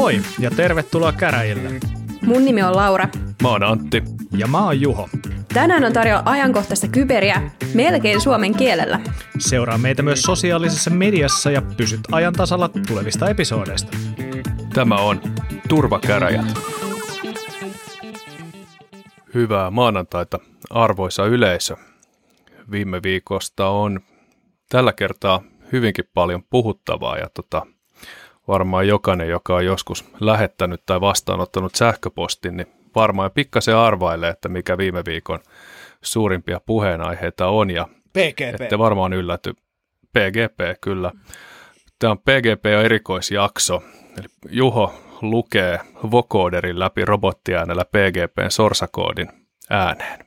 Moi ja tervetuloa käräjille. Mun nimi on Laura. Mä oon Antti. Ja mä oon Juho. Tänään on tarjolla ajankohtaista kyberiä melkein suomen kielellä. Seuraa meitä myös sosiaalisessa mediassa ja pysyt ajan tasalla tulevista episodeista. Tämä on Turvakäräjät. Hyvää maanantaita, arvoisa yleisö. Viime viikosta on tällä kertaa hyvinkin paljon puhuttavaa ja tota, varmaan jokainen, joka on joskus lähettänyt tai vastaanottanut sähköpostin, niin varmaan pikkasen arvailee, että mikä viime viikon suurimpia puheenaiheita on. Ja PGP. Ette varmaan ylläty. PGP, kyllä. Tämä on PGP erikoisjakso. Eli Juho lukee vocoderin läpi robottiäänellä PGPn sorsakoodin ääneen.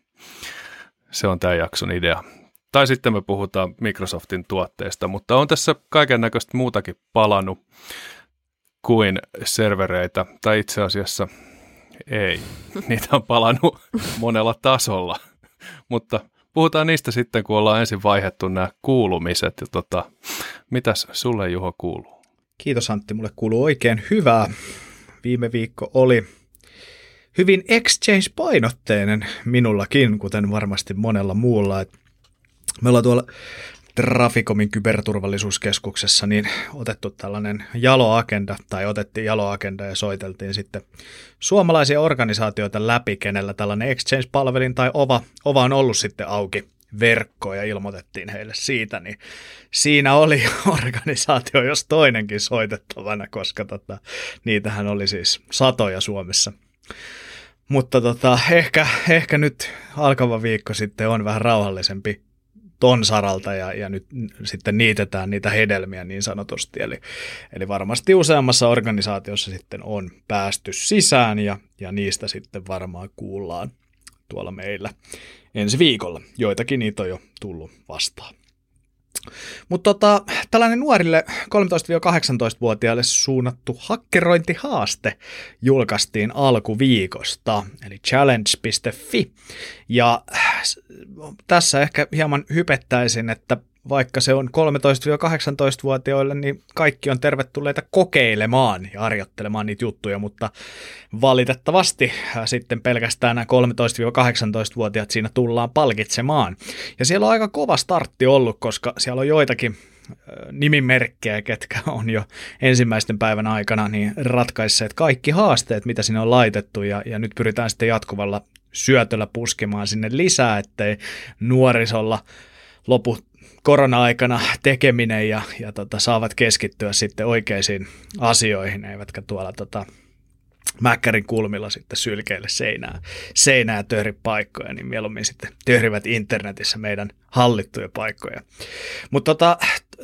Se on tämän jakson idea. Tai sitten me puhutaan Microsoftin tuotteista, mutta on tässä kaiken näköistä muutakin palannut kuin servereitä, tai itse asiassa ei. Niitä on palannut monella tasolla, mutta puhutaan niistä sitten, kun ollaan ensin vaihettu nämä kuulumiset. Ja tota, mitäs sulle Juho kuuluu? Kiitos Antti, mulle kuuluu oikein hyvää. Viime viikko oli hyvin exchange-painotteinen minullakin, kuten varmasti monella muulla. Et me ollaan tuolla Traficomin kyberturvallisuuskeskuksessa niin otettu tällainen jaloagenda, tai otettiin jaloagenda ja soiteltiin sitten suomalaisia organisaatioita läpi, kenellä tällainen Exchange-palvelin tai OVA, OVA on ollut sitten auki verkkoon ja ilmoitettiin heille siitä, niin siinä oli organisaatio, jos toinenkin soitettavana, koska tota, niitähän oli siis satoja Suomessa. Mutta tota, ehkä, ehkä nyt alkava viikko sitten on vähän rauhallisempi ton saralta ja, ja nyt sitten niitetään niitä hedelmiä niin sanotusti. Eli, eli varmasti useammassa organisaatiossa sitten on päästy sisään ja, ja niistä sitten varmaan kuullaan tuolla meillä ensi viikolla. Joitakin niitä on jo tullut vastaan. Mutta tota, tällainen nuorille 13-18-vuotiaille suunnattu hakkerointihaaste julkaistiin alkuviikosta, eli challenge.fi. Ja tässä ehkä hieman hypettäisin, että vaikka se on 13-18-vuotiaille, niin kaikki on tervetulleita kokeilemaan ja harjoittelemaan niitä juttuja, mutta valitettavasti äh, sitten pelkästään nämä 13-18-vuotiaat siinä tullaan palkitsemaan. Ja siellä on aika kova startti ollut, koska siellä on joitakin äh, nimimerkkejä, ketkä on jo ensimmäisten päivän aikana niin ratkaisseet kaikki haasteet, mitä sinne on laitettu, ja, ja nyt pyritään sitten jatkuvalla syötöllä puskemaan sinne lisää, ettei nuorisolla lopu korona-aikana tekeminen ja, ja tota, saavat keskittyä sitten oikeisiin asioihin, eivätkä tuolla tota, mäkkärin kulmilla sitten sylkeille seinää, seinää töhri paikkoja, niin mieluummin sitten töhrivät internetissä meidän hallittuja paikkoja. Mutta tota,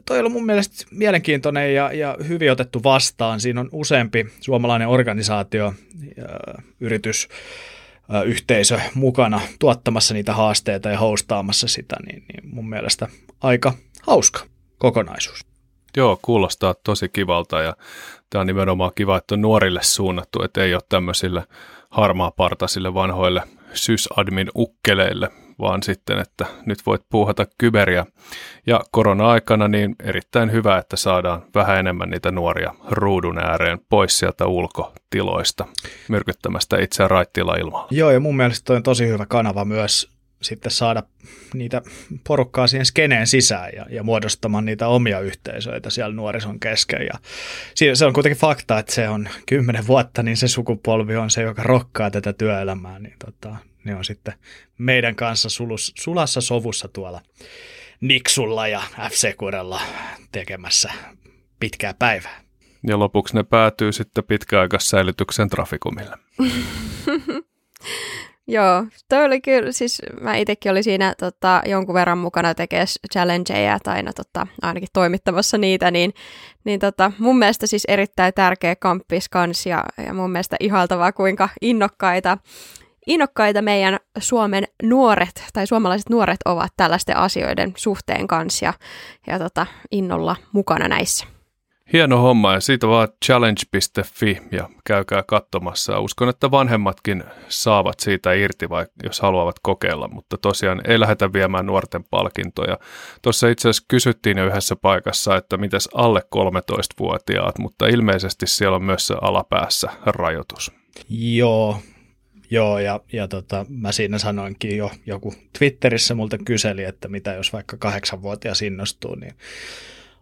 toi on mun mielestä mielenkiintoinen ja, ja hyvin otettu vastaan. Siinä on useampi suomalainen organisaatio, ja yritys, yhteisö mukana tuottamassa niitä haasteita ja hostaamassa sitä, niin, niin mun mielestä aika hauska kokonaisuus. Joo, kuulostaa tosi kivalta ja tämä on nimenomaan kiva, että on nuorille suunnattu, että ei ole tämmöisille harmaapartaisille vanhoille sysadmin ukkeleille, vaan sitten, että nyt voit puuhata kyberiä. Ja korona-aikana niin erittäin hyvä, että saadaan vähän enemmän niitä nuoria ruudun ääreen pois sieltä ulkotiloista, myrkyttämästä itseään raittilla ilmalla. Joo, ja mun mielestä on tosi hyvä kanava myös sitten saada niitä porukkaa siihen skeneen sisään ja, ja muodostamaan niitä omia yhteisöitä siellä nuorison kesken. Ja se on kuitenkin fakta, että se on kymmenen vuotta, niin se sukupolvi on se, joka rokkaa tätä työelämää. Niin tota, ne on sitten meidän kanssa sulus, sulassa sovussa tuolla Niksulla ja FC Kurella tekemässä pitkää päivää. Ja lopuksi ne päätyy sitten pitkäaikaissäilytyksen trafikumille. Joo, toi oli kyllä, siis mä itsekin olin siinä tota, jonkun verran mukana tekemään challengeja tai aina tota, ainakin toimittamassa niitä, niin, niin tota, mun mielestä siis erittäin tärkeä kamppis kans ja, ja mun mielestä ihaltavaa kuinka innokkaita innokkaita meidän Suomen nuoret tai suomalaiset nuoret ovat tällaisten asioiden suhteen kanssa ja, ja tota, innolla mukana näissä. Hieno homma ja siitä vaan challenge.fi ja käykää katsomassa. Uskon, että vanhemmatkin saavat siitä irti, vai jos haluavat kokeilla, mutta tosiaan ei lähdetä viemään nuorten palkintoja. Tuossa itse asiassa kysyttiin jo yhdessä paikassa, että mitäs alle 13-vuotiaat, mutta ilmeisesti siellä on myös se alapäässä rajoitus. Joo, Joo, ja, ja tota, mä siinä sanoinkin jo, joku Twitterissä multa kyseli, että mitä jos vaikka kahdeksanvuotias innostuu, niin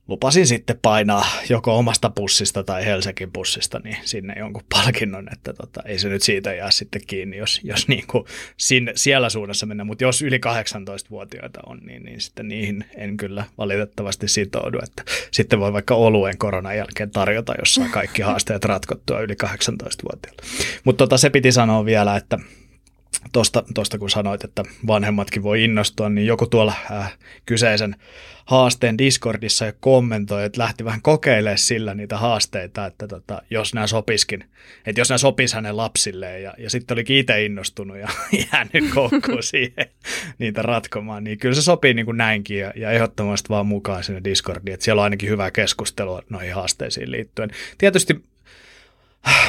lupasin sitten painaa joko omasta pussista tai Helsingin pussista niin sinne jonkun palkinnon, että tota, ei se nyt siitä jää sitten kiinni, jos, jos niin kuin sinne, siellä suunnassa mennä, mutta jos yli 18-vuotiaita on, niin, niin sitten niihin en kyllä valitettavasti sitoudu, että sitten voi vaikka oluen koronan jälkeen tarjota, jos saa kaikki haasteet ratkottua yli 18-vuotiailla. Mutta tota, se piti sanoa vielä, että Tuosta, tosta kun sanoit, että vanhemmatkin voi innostua, niin joku tuolla äh, kyseisen haasteen Discordissa jo kommentoi, että lähti vähän kokeilemaan sillä niitä haasteita, että tota, jos nämä sopiskin, että jos nämä sopis hänen lapsilleen ja, ja sitten olikin itse innostunut ja jäänyt koukkuun siihen niitä ratkomaan, niin kyllä se sopii niin kuin näinkin ja, ja ehdottomasti vaan mukaan sinne Discordiin, että siellä on ainakin hyvää keskustelua noihin haasteisiin liittyen. Tietysti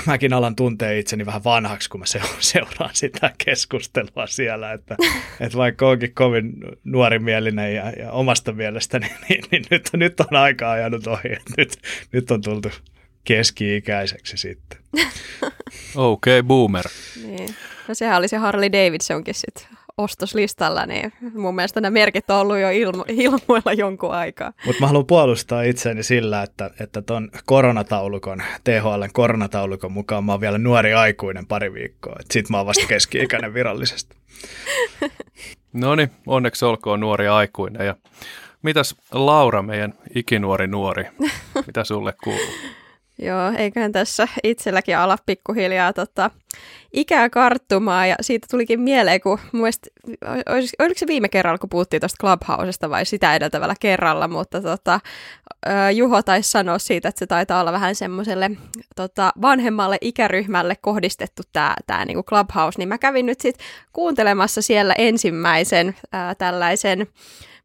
mäkin alan tuntea itseni vähän vanhaksi, kun mä seuraan sitä keskustelua siellä, että, että vaikka onkin kovin nuorimielinen ja, ja omasta mielestäni, niin, niin, niin nyt, nyt on aika ajanut ohi, että nyt, nyt on tultu keski-ikäiseksi sitten. Okei, okay, boomer. Niin. No sehän oli se Harley Davidsonkin sitten ostoslistalla, niin mun mielestä nämä merkit on ollut jo ilmo- ilmoilla jonkun aikaa. Mutta mä haluan puolustaa itseäni sillä, että, että ton koronataulukon, THLn koronataulukon mukaan mä oon vielä nuori aikuinen pari viikkoa. Sit mä oon vasta keski-ikäinen virallisesti. no niin, onneksi olkoon nuori aikuinen. Ja mitäs Laura, meidän ikinuori nuori, mitä sulle kuuluu? Joo, eiköhän tässä itselläkin ala pikkuhiljaa tota, ikää karttumaan. Ja siitä tulikin mieleen, kun muist, oliko se viime kerralla, kun puhuttiin tuosta Clubhousesta vai sitä edeltävällä kerralla, mutta tota, Juho taisi sanoa siitä, että se taitaa olla vähän semmoiselle tota, vanhemmalle ikäryhmälle kohdistettu tämä tää niinku Clubhouse, niin mä kävin nyt sitten kuuntelemassa siellä ensimmäisen ää, tällaisen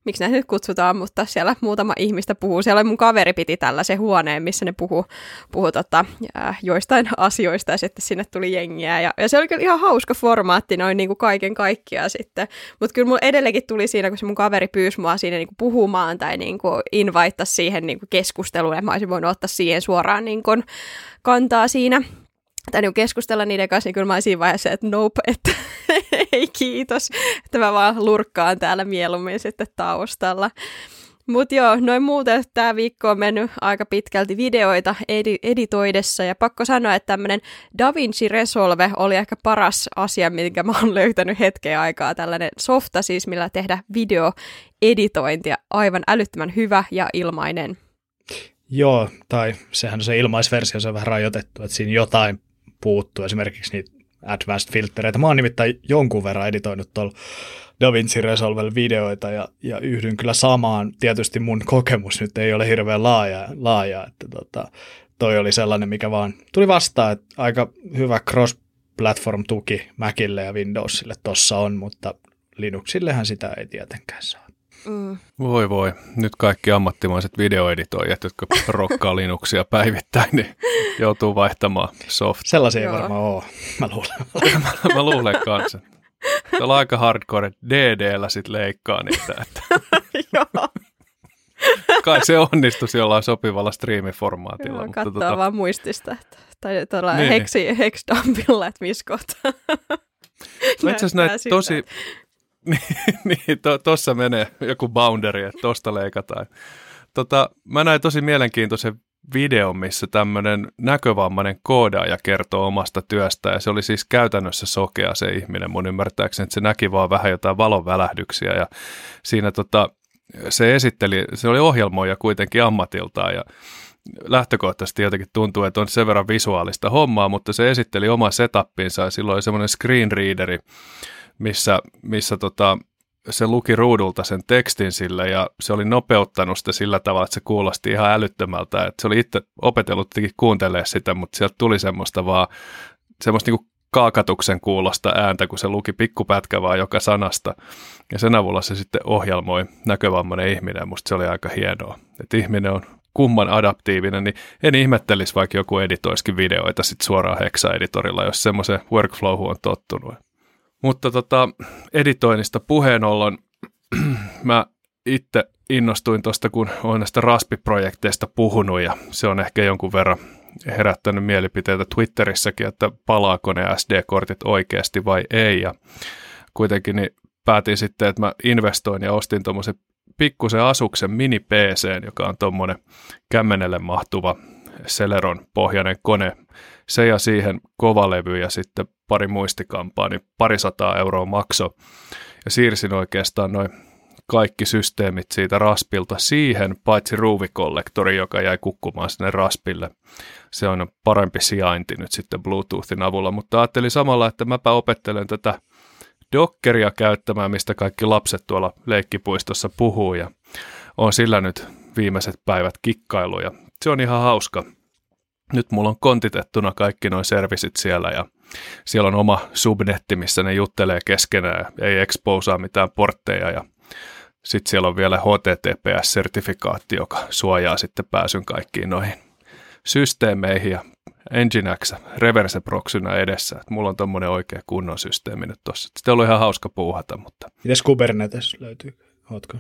miksi näitä nyt kutsutaan, mutta siellä muutama ihmistä puhuu. Siellä mun kaveri piti tällaisen huoneen, missä ne puhuu, puhuu tota, joistain asioista ja sitten sinne tuli jengiä. Ja, ja se oli kyllä ihan hauska formaatti noin niin kuin kaiken kaikkiaan sitten. Mutta kyllä mulla edelleenkin tuli siinä, kun se mun kaveri pyysi mua siinä niin kuin puhumaan tai niin kuin invaittaa siihen niin kuin keskusteluun, että mä olisin voinut ottaa siihen suoraan niin kuin kantaa siinä tai niin keskustella niiden kanssa, niin kyllä mä siinä vaiheessa, että nope, että ei kiitos, että mä vaan lurkkaan täällä mieluummin sitten taustalla. Mutta joo, noin muuten tämä viikko on mennyt aika pitkälti videoita edi- editoidessa ja pakko sanoa, että tämmöinen DaVinci Resolve oli ehkä paras asia, minkä mä oon löytänyt hetkeä aikaa. Tällainen softa siis, millä tehdä videoeditointia aivan älyttömän hyvä ja ilmainen. Joo, tai sehän on se ilmaisversio, se on vähän rajoitettu, että siinä jotain puuttuu, esimerkiksi niitä advanced filtereitä. Mä oon nimittäin jonkun verran editoinut tuolla DaVinci Resolve videoita ja, ja yhdyn kyllä samaan. Tietysti mun kokemus nyt ei ole hirveän laaja, laaja että tota, toi oli sellainen, mikä vaan tuli vastaan, että aika hyvä cross-platform-tuki Macille ja Windowsille tossa on, mutta Linuxillehän sitä ei tietenkään saa. Mm. Voi voi, nyt kaikki ammattimaiset videoeditoijat, jotka rokkaa Linuxia päivittäin, niin joutuu vaihtamaan soft. Sellaisia ei varmaan ole, mä luulen. mä, mä luulen kanssa. Se on aika hardcore, että DD-llä sit leikkaa niitä. Että. Joo. Kai se onnistuisi jollain sopivalla striimiformaatilla. Joo, mutta tota... vaan muistista, että, tai tuolla niin. heksi, hexdumpilla, että missä kohtaa. Itse asiassa näitä tosi, niin, tuossa to, menee joku boundary, että tuosta leikataan. Tota, mä näin tosi mielenkiintoisen videon, missä tämmöinen näkövammainen koodaaja kertoo omasta työstä, ja se oli siis käytännössä sokea se ihminen mun ymmärtääkseni, että se näki vaan vähän jotain valonvälähdyksiä, ja siinä tota, se esitteli, se oli ohjelmoija kuitenkin ammatiltaan, ja lähtökohtaisesti jotenkin tuntuu, että on sen verran visuaalista hommaa, mutta se esitteli oma setupinsa, ja silloin oli semmoinen screen readeri, missä, missä tota, se luki ruudulta sen tekstin sille ja se oli nopeuttanut sitä sillä tavalla, että se kuulosti ihan älyttömältä. Että se oli itse opetellut tietenkin kuuntelemaan sitä, mutta sieltä tuli semmoista vaan, semmoista niin kaakatuksen kuulosta ääntä, kun se luki pikkupätkä vaan joka sanasta. Ja sen avulla se sitten ohjelmoi näkövammainen ihminen. Musta se oli aika hienoa. Että ihminen on kumman adaptiivinen, niin en ihmettelisi vaikka joku editoiskin videoita sit suoraan Hexa-editorilla, jos semmoisen workflowhun on tottunut. Mutta tota, editoinnista puheen ollen, mä itse innostuin tuosta, kun olen näistä Raspi-projekteista puhunut ja se on ehkä jonkun verran herättänyt mielipiteitä Twitterissäkin, että palaako ne SD-kortit oikeasti vai ei. Ja kuitenkin niin päätin sitten, että mä investoin ja ostin tuommoisen pikkusen asuksen mini PC, joka on tuommoinen kämmenelle mahtuva Celeron pohjainen kone. Se ja siihen kovalevy ja sitten pari muistikampaa, niin parisataa euroa makso. Ja siirsin oikeastaan noin kaikki systeemit siitä raspilta siihen, paitsi ruuvikollektori, joka jäi kukkumaan sinne raspille. Se on parempi sijainti nyt sitten Bluetoothin avulla, mutta ajattelin samalla, että mäpä opettelen tätä Dockeria käyttämään, mistä kaikki lapset tuolla leikkipuistossa puhuu ja on sillä nyt viimeiset päivät kikkailu ja se on ihan hauska. Nyt mulla on kontitettuna kaikki noin servisit siellä ja siellä on oma subnetti, missä ne juttelee keskenään, ei exposaa mitään portteja ja sitten siellä on vielä HTTPS-sertifikaatti, joka suojaa sitten pääsyn kaikkiin noihin systeemeihin ja Nginx reverse proxynä edessä. Et mulla on tommonen oikea kunnon systeemi nyt tossa. Sitten on ollut ihan hauska puuhata, mutta... Mites Kubernetes löytyy? Ootko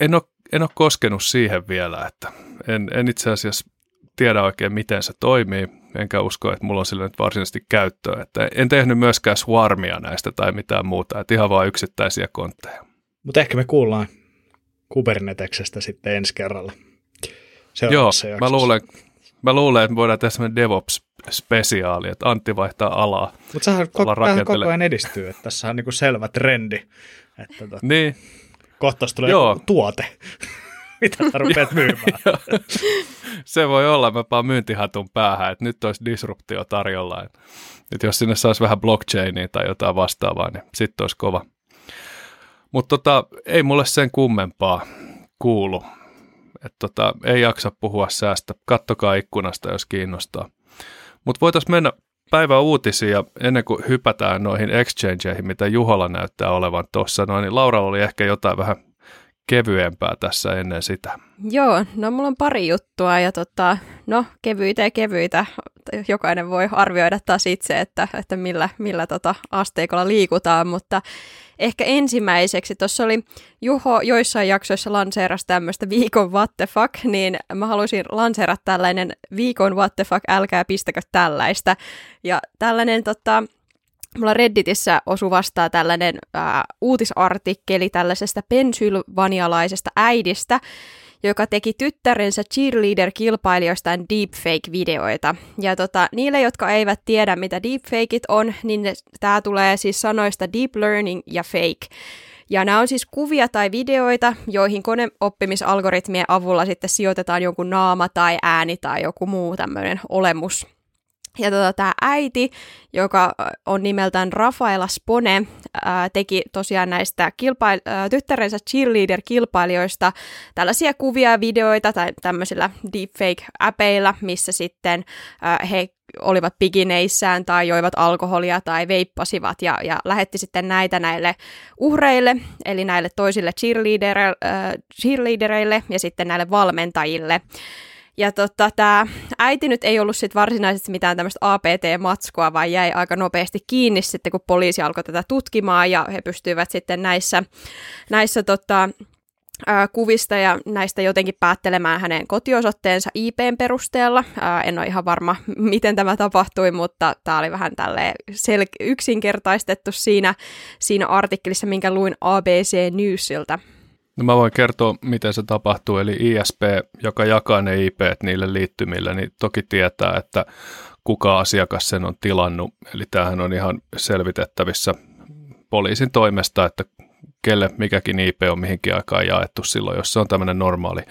En ole, en ole koskenut siihen vielä, että en, en itse asiassa tiedä oikein, miten se toimii, enkä usko, että mulla on sille nyt varsinaisesti käyttöä. Että en tehnyt myöskään swarmia näistä tai mitään muuta, että ihan vain yksittäisiä kontteja. Mutta ehkä me kuullaan Kuberneteksestä sitten ensi kerralla. Joo, jaksossa. mä luulen, Mä luulen, että me voidaan tehdä semmoinen DevOps-spesiaali, että Antti vaihtaa alaa. Mutta sehän koko, koko ajan edistyy, että tässä on niinku selvä trendi. Että tot, niin. Kohta tulee Joo. tuote, mitä sä rupeat myymään. Se voi olla, mä paan myyntihatun päähän, että nyt olisi disruptio tarjolla. Että jos sinne saisi vähän blockchainia tai jotain vastaavaa, niin sitten olisi kova. Mutta tota, ei mulle sen kummempaa kuulu et tota, ei jaksa puhua säästä. Kattokaa ikkunasta, jos kiinnostaa. Mutta voitaisiin mennä päivän uutisiin ja ennen kuin hypätään noihin exchangeihin, mitä Juholla näyttää olevan tuossa, noin, niin Lauralla oli ehkä jotain vähän kevyempää tässä ennen sitä. Joo, no mulla on pari juttua ja tota, no kevyitä ja kevyitä. Jokainen voi arvioida taas itse, että, että millä, millä tota asteikolla liikutaan, mutta ehkä ensimmäiseksi, tuossa oli Juho joissain jaksoissa lanseeras tämmöistä viikon what the fuck, niin mä haluaisin lanseerata tällainen viikon what the fuck, älkää pistäkö tällaista. Ja tällainen tota, Mulla Redditissä osu vastaa tällainen ää, uutisartikkeli tällaisesta pensylvanialaisesta äidistä, joka teki tyttärensä cheerleader-kilpailijoistaan deepfake-videoita. Ja tota, niille, jotka eivät tiedä, mitä deepfakeit on, niin tämä tulee siis sanoista deep learning ja fake. Ja nämä on siis kuvia tai videoita, joihin koneoppimisalgoritmien avulla sitten sijoitetaan jonkun naama tai ääni tai joku muu tämmöinen olemus ja tota, tämä äiti, joka on nimeltään Rafaela Spone, ää, teki tosiaan näistä kilpail- ää, tyttärensä cheerleader-kilpailijoista tällaisia kuvia ja videoita tai tämmöisillä deepfake-äpeillä, missä sitten ää, he olivat pigineissään tai joivat alkoholia tai veippasivat ja, ja lähetti sitten näitä näille uhreille, eli näille toisille cheerleader, cheerleadereille ja sitten näille valmentajille. Ja tota, tämä äiti nyt ei ollut sit varsinaisesti mitään tämmöistä APT-matskua, vaan jäi aika nopeasti kiinni sitten, kun poliisi alkoi tätä tutkimaan ja he pystyivät sitten näissä, näissä tota, kuvista ja näistä jotenkin päättelemään hänen kotiosoitteensa IPn perusteella. En ole ihan varma, miten tämä tapahtui, mutta tämä oli vähän tälle sel- yksinkertaistettu siinä, siinä artikkelissa, minkä luin ABC Newsiltä. No mä voin kertoa, miten se tapahtuu, eli ISP, joka jakaa ne IP niille liittymille, niin toki tietää, että kuka asiakas sen on tilannut. Eli tämähän on ihan selvitettävissä poliisin toimesta, että kelle mikäkin IP on mihinkin aikaan jaettu silloin, jos se on tämmöinen normaali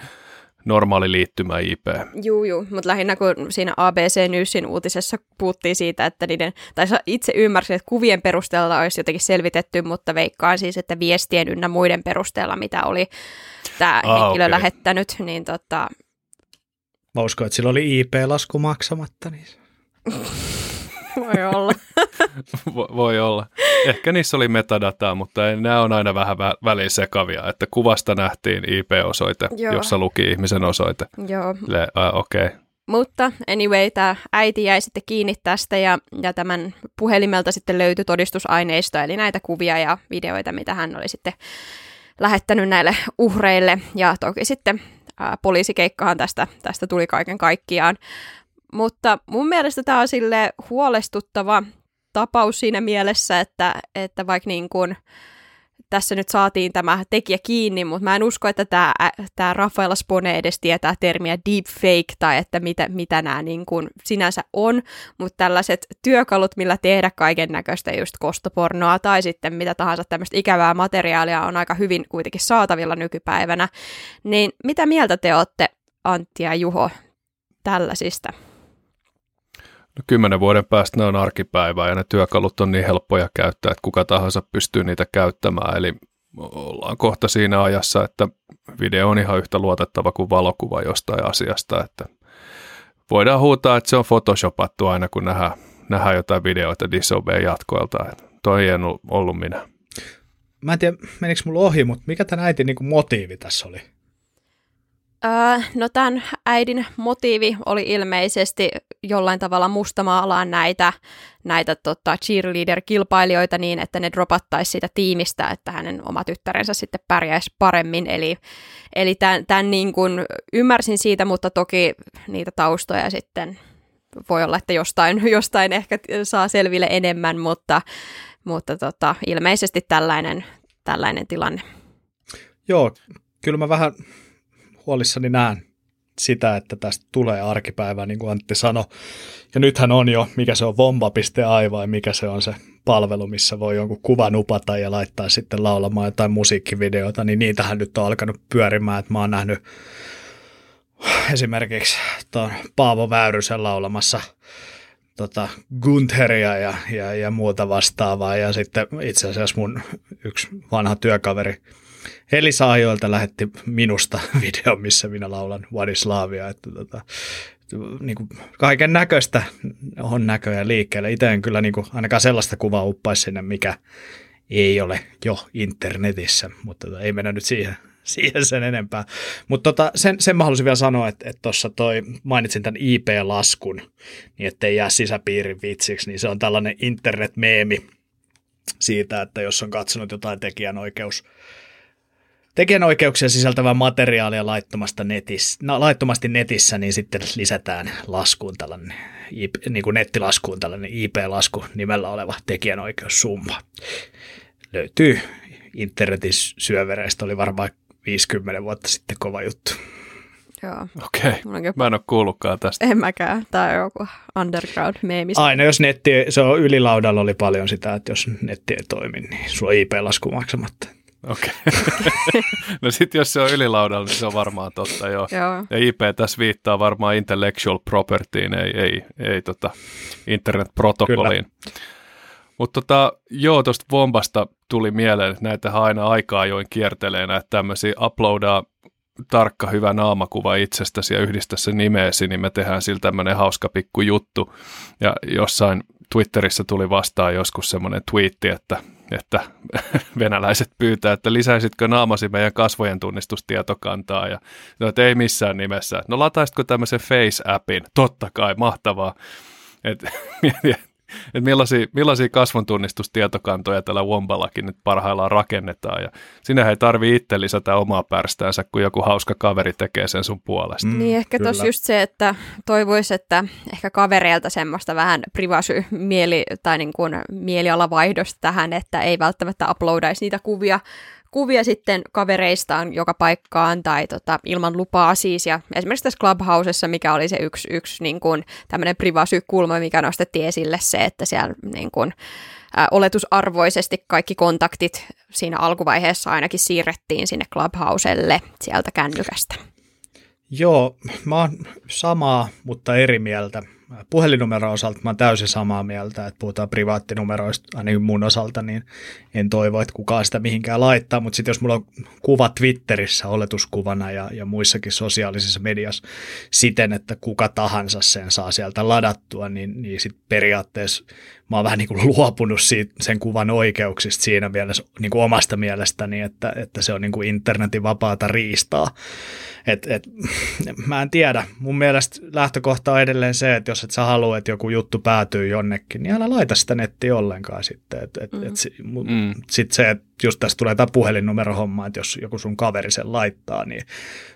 normaali liittymä IP. Juu, juu, mutta lähinnä kun siinä ABC Newsin uutisessa puhuttiin siitä, että niiden, tai itse ymmärsin, että kuvien perusteella olisi jotenkin selvitetty, mutta veikkaan siis, että viestien ynnä muiden perusteella, mitä oli tämä ah, henkilö okay. lähettänyt, niin tota... Mä uskon, että sillä oli IP-lasku maksamatta, niin... Voi olla. Vo- voi olla. Ehkä niissä oli metadataa, mutta ei, nämä on aina vähän vä- väliin sekavia, että kuvasta nähtiin IP-osoite, Joo. jossa luki ihmisen osoite. Joo, Le- äh, Okei, okay. Mutta anyway, tämä äiti jäi sitten kiinni tästä ja, ja tämän puhelimelta sitten löytyi todistusaineistoa, eli näitä kuvia ja videoita, mitä hän oli sitten lähettänyt näille uhreille. Ja toki sitten ää, poliisikeikkahan tästä, tästä tuli kaiken kaikkiaan. Mutta mun mielestä tämä on sille huolestuttava tapaus siinä mielessä, että, että vaikka niin kuin tässä nyt saatiin tämä tekijä kiinni, mutta mä en usko, että tämä, tämä Rafael Spone edes tietää termiä deepfake tai että mitä, mitä nämä niin kuin sinänsä on, mutta tällaiset työkalut, millä tehdä kaiken näköistä just kostopornoa tai sitten mitä tahansa tämmöistä ikävää materiaalia on aika hyvin kuitenkin saatavilla nykypäivänä, niin mitä mieltä te olette Antti ja Juho tällaisista? No, kymmenen vuoden päästä ne on arkipäivää ja ne työkalut on niin helppoja käyttää, että kuka tahansa pystyy niitä käyttämään. Eli ollaan kohta siinä ajassa, että video on ihan yhtä luotettava kuin valokuva jostain asiasta. Että voidaan huutaa, että se on photoshopattu aina, kun nähdään, nähdään jotain videoita Disobey jatkoilta. Että toi ei ollut minä. Mä en tiedä, menikö mulla ohi, mutta mikä tämän äitin niin motiivi tässä oli? Öö, no tämän äidin motiivi oli ilmeisesti jollain tavalla mustamaalaan näitä, näitä tota, cheerleader-kilpailijoita niin, että ne dropattaisi siitä tiimistä, että hänen oma tyttärensä sitten pärjäisi paremmin. Eli, eli tämän, tämän niin kuin ymmärsin siitä, mutta toki niitä taustoja sitten voi olla, että jostain, jostain ehkä saa selville enemmän, mutta, mutta tota, ilmeisesti tällainen, tällainen tilanne. Joo, kyllä mä vähän huolissani näen sitä, että tästä tulee arkipäivää, niin kuin Antti sanoi. Ja nythän on jo, mikä se on vomba.ai vai mikä se on se palvelu, missä voi jonkun kuvan upata ja laittaa sitten laulamaan jotain musiikkivideota, niin niitähän nyt on alkanut pyörimään, että mä oon nähnyt esimerkiksi tuon Paavo Väyrysen laulamassa tota, Guntheria ja, ja, ja muuta vastaavaa. Ja sitten itse asiassa mun yksi vanha työkaveri Elisa Ajoilta lähetti minusta video, missä minä laulan Vadislavia. Että tota, niin kuin kaiken näköistä on näköjään liikkeelle. Itse en kyllä niin kuin, ainakaan sellaista kuvaa uppaisi sinne, mikä ei ole jo internetissä, mutta tota, ei mennä nyt siihen, siihen sen enempää. Mutta tota, sen, sen mä halusin vielä sanoa, että tuossa toi, mainitsin tämän IP-laskun, niin ettei jää sisäpiirin vitsiksi, niin se on tällainen internet-meemi siitä, että jos on katsonut jotain tekijänoikeus tekijänoikeuksia sisältävää materiaalia laittomasta netissä, no, laittomasti netissä, niin sitten lisätään laskuun tällainen, IP, niin kuin nettilaskuun tällainen IP-lasku nimellä oleva tekijänoikeussumma. Löytyy internetin syövereistä, oli varmaan 50 vuotta sitten kova juttu. Joo. Okei, okay. mä en ole kuullutkaan tästä. En mäkään, tai joku underground meemi. Aina jos netti, se on ylilaudalla oli paljon sitä, että jos netti ei toimi, niin sulla on IP-lasku maksamatta. Okei. Okay. no sitten jos se on ylilaudalla, niin se on varmaan totta, joo. joo. Ja IP tässä viittaa varmaan intellectual propertyin, ei, ei, ei tota internet-protokolliin. Mutta tota, joo, tuosta Vombasta tuli mieleen, että näitä aina aikaa join kiertelee näitä tämmöisiä uploadaa tarkka hyvä naamakuva itsestäsi ja yhdistä se nimeesi, niin me tehdään sillä tämmöinen hauska pikku juttu. Ja jossain Twitterissä tuli vastaan joskus semmoinen twiitti, että että venäläiset pyytää, että lisäisitkö naamasi meidän kasvojen tunnistustietokantaa ja no, että ei missään nimessä. No lataisitko tämmöisen Face-appin? Totta kai, mahtavaa. Et, että millaisia, millaisia kasvontunnistustietokantoja tällä Womballakin nyt parhaillaan rakennetaan. Ja sinä ei tarvi itse lisätä omaa pärstäänsä, kun joku hauska kaveri tekee sen sun puolesta. Mm, niin ehkä tuossa just se, että toivoisi, että ehkä kavereilta semmoista vähän privasy-mieli tai niin kuin mielialavaihdosta tähän, että ei välttämättä uploadaisi niitä kuvia kuvia sitten kavereistaan joka paikkaan tai tota, ilman lupaa siis. Ja esimerkiksi tässä Clubhousessa, mikä oli se yksi, yksi niin kuin, tämmöinen privasy-kulma, mikä nostettiin esille se, että siellä niin kuin, ä, oletusarvoisesti kaikki kontaktit siinä alkuvaiheessa ainakin siirrettiin sinne Clubhouselle sieltä kännykästä. Joo, mä oon samaa, mutta eri mieltä. Puhelinnumero osalta mä täysin samaa mieltä, että puhutaan privaattinumeroista ainakin mun osalta, niin en toivo, että kukaan sitä mihinkään laittaa, mutta sitten jos mulla on kuva Twitterissä oletuskuvana ja, ja muissakin sosiaalisissa mediassa siten, että kuka tahansa sen saa sieltä ladattua, niin, niin sitten periaatteessa mä oon vähän niin kuin luopunut siitä, sen kuvan oikeuksista siinä mielessä niin kuin omasta mielestäni, että, että se on niin kuin internetin vapaata riistaa. Et, et, mä en tiedä. Mun mielestä lähtökohta on edelleen se, että jos et sä halua, että joku juttu päätyy jonnekin, niin älä laita sitä nettiä ollenkaan sitten. Et, et, mm. et, mm. Sitten se, että just tässä tulee tämä puhelinnumerohomma, että jos joku sun kaveri sen laittaa, niin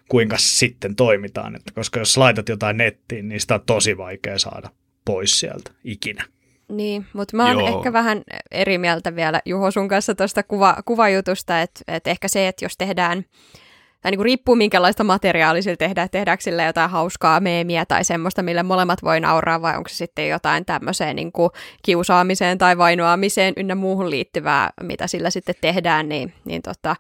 kuinka sitten toimitaan. Että koska jos laitat jotain nettiin, niin sitä on tosi vaikea saada pois sieltä ikinä. Niin, mutta mä oon Joo. ehkä vähän eri mieltä vielä Juho sun kanssa tuosta kuva, kuvajutusta, että, että ehkä se, että jos tehdään, tai niin kuin riippuu minkälaista materiaalia sillä tehdään, tehdäänkö sille jotain hauskaa meemiä tai semmoista, millä molemmat voi nauraa, vai onko se sitten jotain tämmöiseen niin kuin kiusaamiseen tai vainoamiseen ynnä muuhun liittyvää, mitä sillä sitten tehdään, niin, niin tota,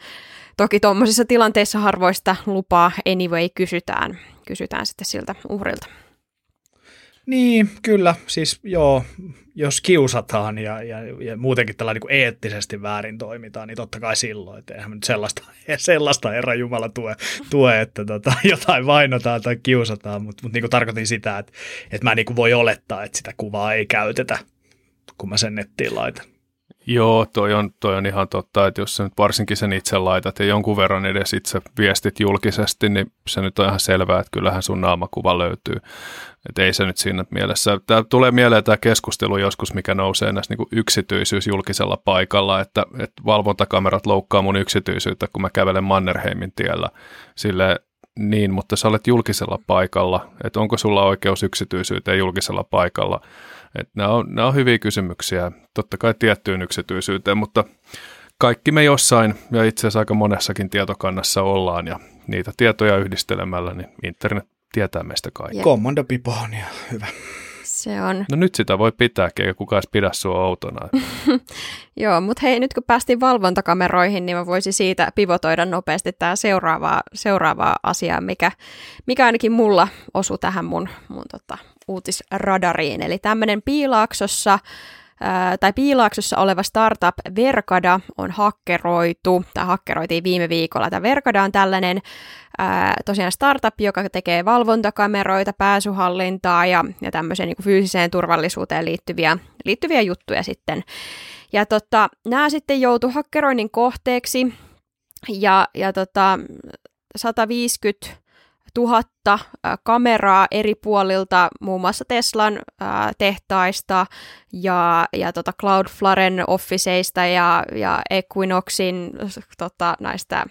toki tuommoisissa tilanteissa harvoista lupaa anyway kysytään, kysytään sitten siltä uhrilta. Niin, kyllä. Siis joo, jos kiusataan ja, ja, ja muutenkin tällä niin eettisesti väärin toimitaan, niin totta kai silloin, että eihän nyt sellaista, sellaista Herra Jumala tue, tue että tota, jotain vainotaan tai kiusataan, mutta mut niin tarkoitin sitä, että, että mä niin voi olettaa, että sitä kuvaa ei käytetä, kun mä sen nettiin laitan. Joo, toi on, toi on ihan totta, että jos sä nyt varsinkin sen itse laitat ja jonkun verran edes itse viestit julkisesti, niin se nyt on ihan selvää, että kyllähän sun naamakuva löytyy. Että ei se nyt siinä mielessä. Tämä tulee mieleen tämä keskustelu joskus, mikä nousee näissä niin yksityisyys julkisella paikalla, että, että valvontakamerat loukkaa mun yksityisyyttä, kun mä kävelen Mannerheimin tiellä. Sille niin, mutta sä olet julkisella paikalla, että onko sulla oikeus yksityisyyteen julkisella paikalla – et nämä, on, nämä on hyviä kysymyksiä, totta kai tiettyyn yksityisyyteen, mutta kaikki me jossain ja itse asiassa aika monessakin tietokannassa ollaan ja niitä tietoja yhdistelemällä, niin internet tietää meistä kaikki. Commando Piponia, hyvä. Se on. No nyt sitä voi pitää, eikä kukaan edes pidä sua outona. Joo, mutta hei, nyt kun päästiin valvontakameroihin, niin mä voisin siitä pivotoida nopeasti tämä seuraavaa, seuraavaa asiaa, mikä, mikä ainakin mulla osui tähän mun, mun tota, uutisradariin. Eli tämmöinen piilaaksossa tai piilaaksossa oleva startup Verkada on hakkeroitu, tai hakkeroitiin viime viikolla. Tämä Verkada on tällainen tosiaan startup, joka tekee valvontakameroita, pääsyhallintaa ja, ja tämmöiseen niin fyysiseen turvallisuuteen liittyviä, liittyviä juttuja sitten. Ja tota, nämä sitten joutu hakkeroinnin kohteeksi ja, ja tota, 150 tuhatta kameraa eri puolilta, muun muassa Teslan tehtaista ja, ja tota Cloudflaren officeista ja, ja Equinoxin tota, näistä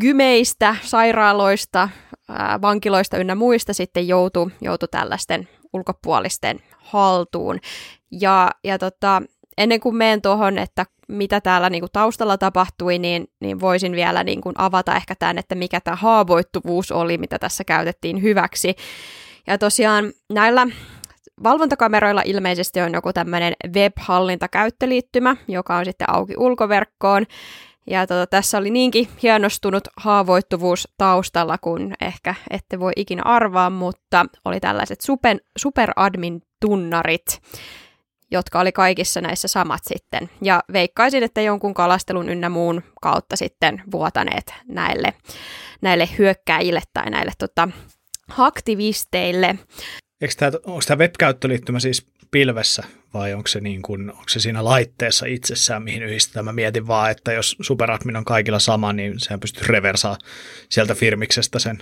gymeistä, sairaaloista, vankiloista ynnä muista sitten joutu, joutu tällaisten ulkopuolisten haltuun. Ja, ja tota, ennen kuin menen tuohon, että mitä täällä niin kuin taustalla tapahtui, niin, niin voisin vielä niin kuin avata ehkä tämän, että mikä tämä haavoittuvuus oli, mitä tässä käytettiin hyväksi. Ja tosiaan näillä valvontakameroilla ilmeisesti on joku tämmöinen web-hallintakäyttöliittymä, joka on sitten auki ulkoverkkoon. Ja tota, tässä oli niinkin hienostunut haavoittuvuus taustalla, kun ehkä ette voi ikinä arvaa, mutta oli tällaiset super, superadmin-tunnarit, jotka oli kaikissa näissä samat sitten. Ja veikkaisin, että jonkun kalastelun ynnä muun kautta sitten vuotaneet näille, näille hyökkäjille tai näille tota, aktivisteille. Eikö tämä, onko tämä web-käyttöliittymä siis pilvessä vai onko se, niin kuin, onko se siinä laitteessa itsessään, mihin yhdistetään? Mä mietin vaan, että jos superadmin on kaikilla sama, niin sehän pystyy reversaa sieltä firmiksestä sen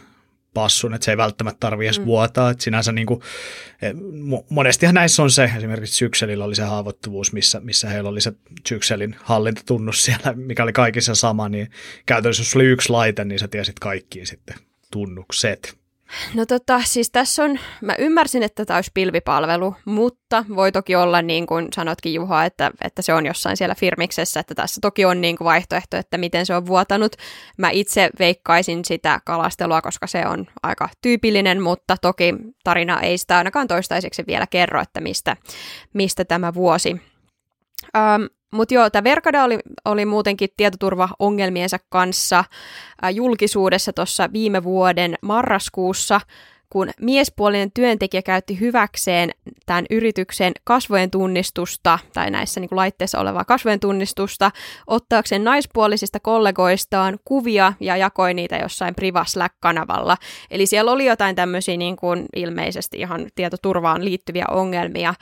passun, että se ei välttämättä tarvitse edes mm. vuotaa. Että sinänsä niin kuin, e, monestihan näissä on se, esimerkiksi Sykselillä oli se haavoittuvuus, missä, missä heillä oli se Sykselin hallintatunnus siellä, mikä oli kaikissa sama, niin käytännössä jos oli yksi laite, niin sä tiesit kaikkiin sitten tunnukset. No tota, siis tässä on, mä ymmärsin, että tämä olisi pilvipalvelu, mutta voi toki olla niin kuin sanotkin Juha, että, että se on jossain siellä firmiksessä, että tässä toki on niin kuin vaihtoehto, että miten se on vuotanut. Mä itse veikkaisin sitä kalastelua, koska se on aika tyypillinen, mutta toki tarina ei sitä ainakaan toistaiseksi vielä kerro, että mistä, mistä tämä vuosi. Um, mutta joo, tämä Verkada oli, oli muutenkin tietoturvaongelmiensa kanssa äh, julkisuudessa tuossa viime vuoden marraskuussa, kun miespuolinen työntekijä käytti hyväkseen tämän yrityksen kasvojen tunnistusta, tai näissä niin kuin laitteissa olevaa kasvojen tunnistusta, ottaakseen naispuolisista kollegoistaan kuvia ja jakoi niitä jossain Priva Slack-kanavalla. Eli siellä oli jotain tämmöisiä niin kuin ilmeisesti ihan tietoturvaan liittyviä ongelmia.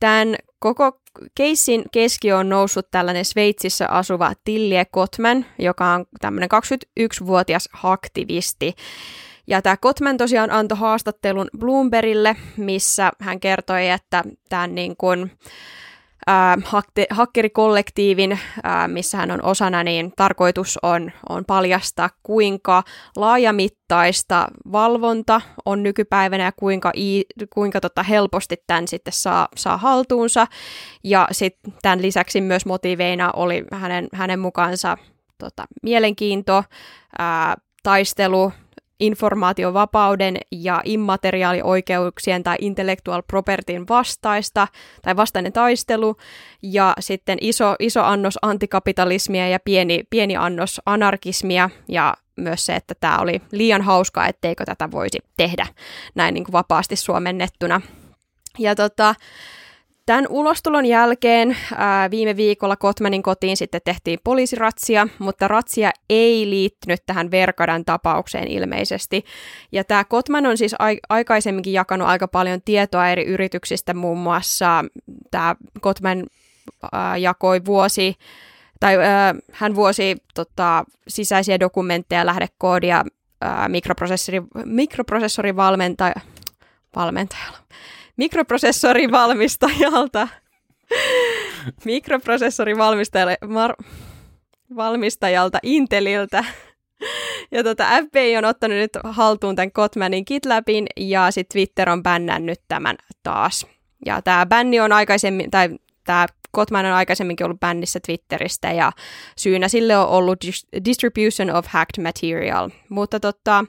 Tämän koko keissin keski on noussut tällainen Sveitsissä asuva Tillie Kotman, joka on tämmöinen 21-vuotias aktivisti. Ja tämä Kotman tosiaan antoi haastattelun Bloombergille, missä hän kertoi, että tämän niin kuin, äh, hakkerikollektiivin, äh, missä hän on osana, niin tarkoitus on, on paljastaa, kuinka laajamittaista valvonta on nykypäivänä ja kuinka, i, kuinka tota helposti tämän sitten saa, saa haltuunsa. Ja sitten tämän lisäksi myös motiiveina oli hänen, hänen mukaansa tota, mielenkiinto, ää, taistelu informaatiovapauden ja immateriaalioikeuksien tai intellectual propertyn vastaista tai vastainen taistelu ja sitten iso, iso annos antikapitalismia ja pieni, pieni annos anarkismia ja myös se, että tämä oli liian hauskaa, etteikö tätä voisi tehdä näin niin kuin vapaasti suomennettuna. Ja tota, Tämän ulostulon jälkeen ää, viime viikolla Kotmanin kotiin sitten tehtiin poliisiratsia, mutta ratsia ei liittynyt tähän Verkadan tapaukseen ilmeisesti. Ja tämä Kotman on siis ai- aikaisemminkin jakanut aika paljon tietoa eri yrityksistä, muun muassa tämä Kotman ää, jakoi vuosi tai ää, hän vuosi tota, sisäisiä dokumentteja, lähdekoodia mikroprosessori, mikroprosessorivalmentaja, valmentajalla mikroprosessorivalmistajalta, mikroprosessorivalmistajalta mar- valmistajalta Inteliltä. Ja tota, FBI on ottanut nyt haltuun tämän Kotmanin GitLabin ja sitten Twitter on bännännyt tämän taas. Ja tämä bänni on aikaisemmin, tai tämä Kotman on aikaisemminkin ollut bännissä Twitteristä ja syynä sille on ollut distribution of hacked material. Mutta tota,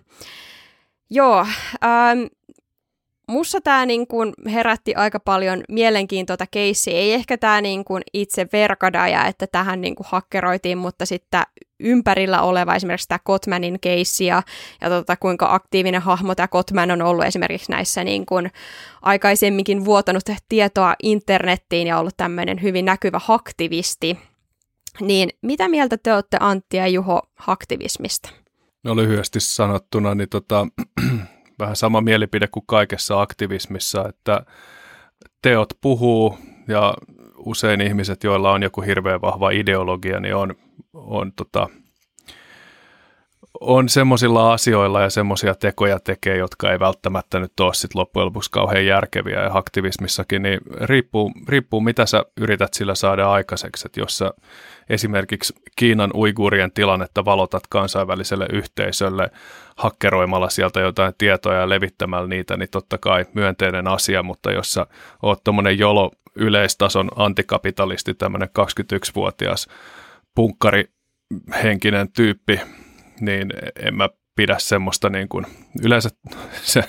joo, ähm, mussa tämä niin kun herätti aika paljon mielenkiintoista keissiä. Ei ehkä tämä niin kun itse verkadaja, että tähän niin kun hakkeroitiin, mutta sitten ympärillä oleva esimerkiksi tämä Kotmanin keissi ja, ja tota, kuinka aktiivinen hahmo tämä Kotman on ollut esimerkiksi näissä niin kun aikaisemminkin vuotanut tietoa internettiin ja ollut tämmöinen hyvin näkyvä aktivisti. Niin mitä mieltä te olette Antti ja Juho aktivismista? No lyhyesti sanottuna, niin tota, vähän sama mielipide kuin kaikessa aktivismissa, että teot puhuu ja usein ihmiset, joilla on joku hirveän vahva ideologia, niin on, on, tota, on semmoisilla asioilla ja semmoisia tekoja tekee, jotka ei välttämättä nyt ole sit loppujen lopuksi kauhean järkeviä. Ja aktivismissakin niin riippuu, riippuu, mitä sä yrität sillä saada aikaiseksi. Että jos sä esimerkiksi Kiinan uigurien tilannetta valotat kansainväliselle yhteisölle hakkeroimalla sieltä jotain tietoja ja levittämällä niitä, niin totta kai myönteinen asia, mutta jos sä oot tommonen jolo yleistason antikapitalisti, tämmöinen 21-vuotias punkkari henkinen tyyppi, niin en mä pidä semmoista niin kuin, yleensä se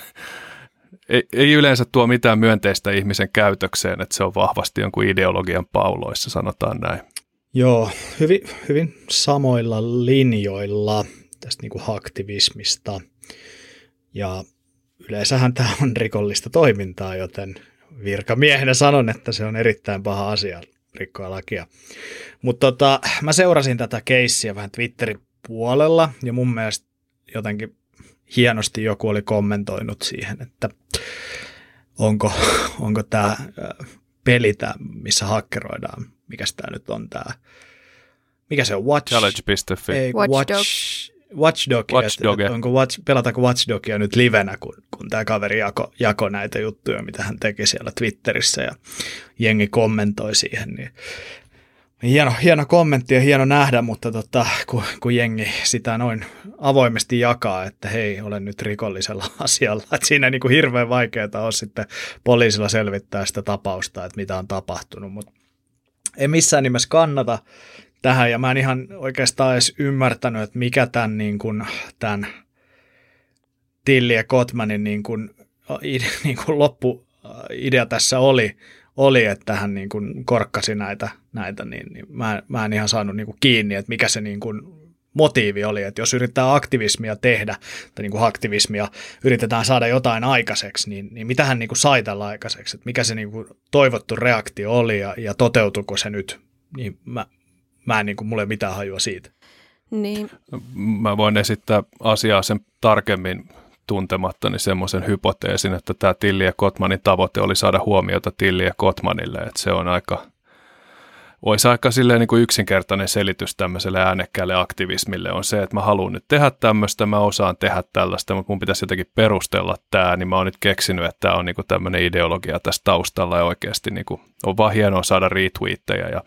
ei, ei yleensä tuo mitään myönteistä ihmisen käytökseen, että se on vahvasti jonkun ideologian pauloissa, sanotaan näin. Joo, hyvin, hyvin samoilla linjoilla tästä niin kuin aktivismista. Ja yleensähän tämä on rikollista toimintaa, joten virkamiehenä sanon, että se on erittäin paha asia rikkoa lakia. Mutta tota, mä seurasin tätä keissiä vähän Twitterin puolella. Ja mun mielestä jotenkin hienosti joku oli kommentoinut siihen, että onko, onko tämä peli, tää, missä hakkeroidaan, mikä tämä nyt on tämä, mikä se on, Watch, Challenge.fi. Ei, Watch, Watchdog, Watchdog. Että, onko Watch, pelataanko Watchdogia nyt livenä, kun, kun tämä kaveri jako, jako näitä juttuja, mitä hän teki siellä Twitterissä ja jengi kommentoi siihen, niin hieno, hieno kommentti ja hieno nähdä, mutta tota, kun, kun jengi sitä noin avoimesti jakaa, että hei, olen nyt rikollisella asialla, että siinä ei niin kuin hirveän vaikeaa ole sitten poliisilla selvittää sitä tapausta, että mitä on tapahtunut, mutta ei missään nimessä kannata tähän, ja mä en ihan oikeastaan edes ymmärtänyt, että mikä tämän, niin kuin, tämän Tilli ja Kotmanin niin kuin, niin kuin loppuidea tässä oli, oli, että hän niin kuin korkkasi näitä, näitä niin, niin mä, mä en ihan saanut niin kuin kiinni, että mikä se niin kuin motiivi oli, että jos yrittää aktivismia tehdä, tai niin kuin aktivismia yritetään saada jotain aikaiseksi, niin, niin mitä hän niin kuin sai tällä aikaiseksi, että mikä se niin kuin toivottu reaktio oli ja, ja toteutuko se nyt, niin mä, mä en niin kuin, mulle mitään hajua siitä. Niin. Mä voin esittää asiaa sen tarkemmin tuntematta niin semmoisen hypoteesin, että tämä Tilli ja Kotmanin tavoite oli saada huomiota Tilli ja Kotmanille, että se on aika, olisi aika silleen niin kuin yksinkertainen selitys tämmöiselle äänekkäälle aktivismille on se, että mä haluan nyt tehdä tämmöistä, mä osaan tehdä tällaista, mutta mun pitäisi jotenkin perustella tämä, niin mä oon nyt keksinyt, että tämä on niin kuin tämmöinen ideologia tässä taustalla ja oikeasti niin kuin on vaan hienoa saada retweettejä ja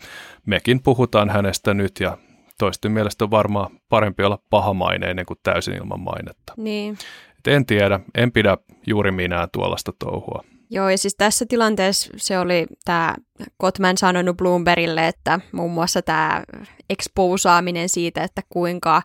mekin puhutaan hänestä nyt ja toisten mielestä on varmaan parempi olla pahamaineinen kuin täysin ilman mainetta. Niin. En tiedä, en pidä juuri minä tuollaista touhua. Joo, ja siis tässä tilanteessa se oli tämä Kotman sanonut Bloombergille, että muun muassa tämä exposaaminen siitä, että kuinka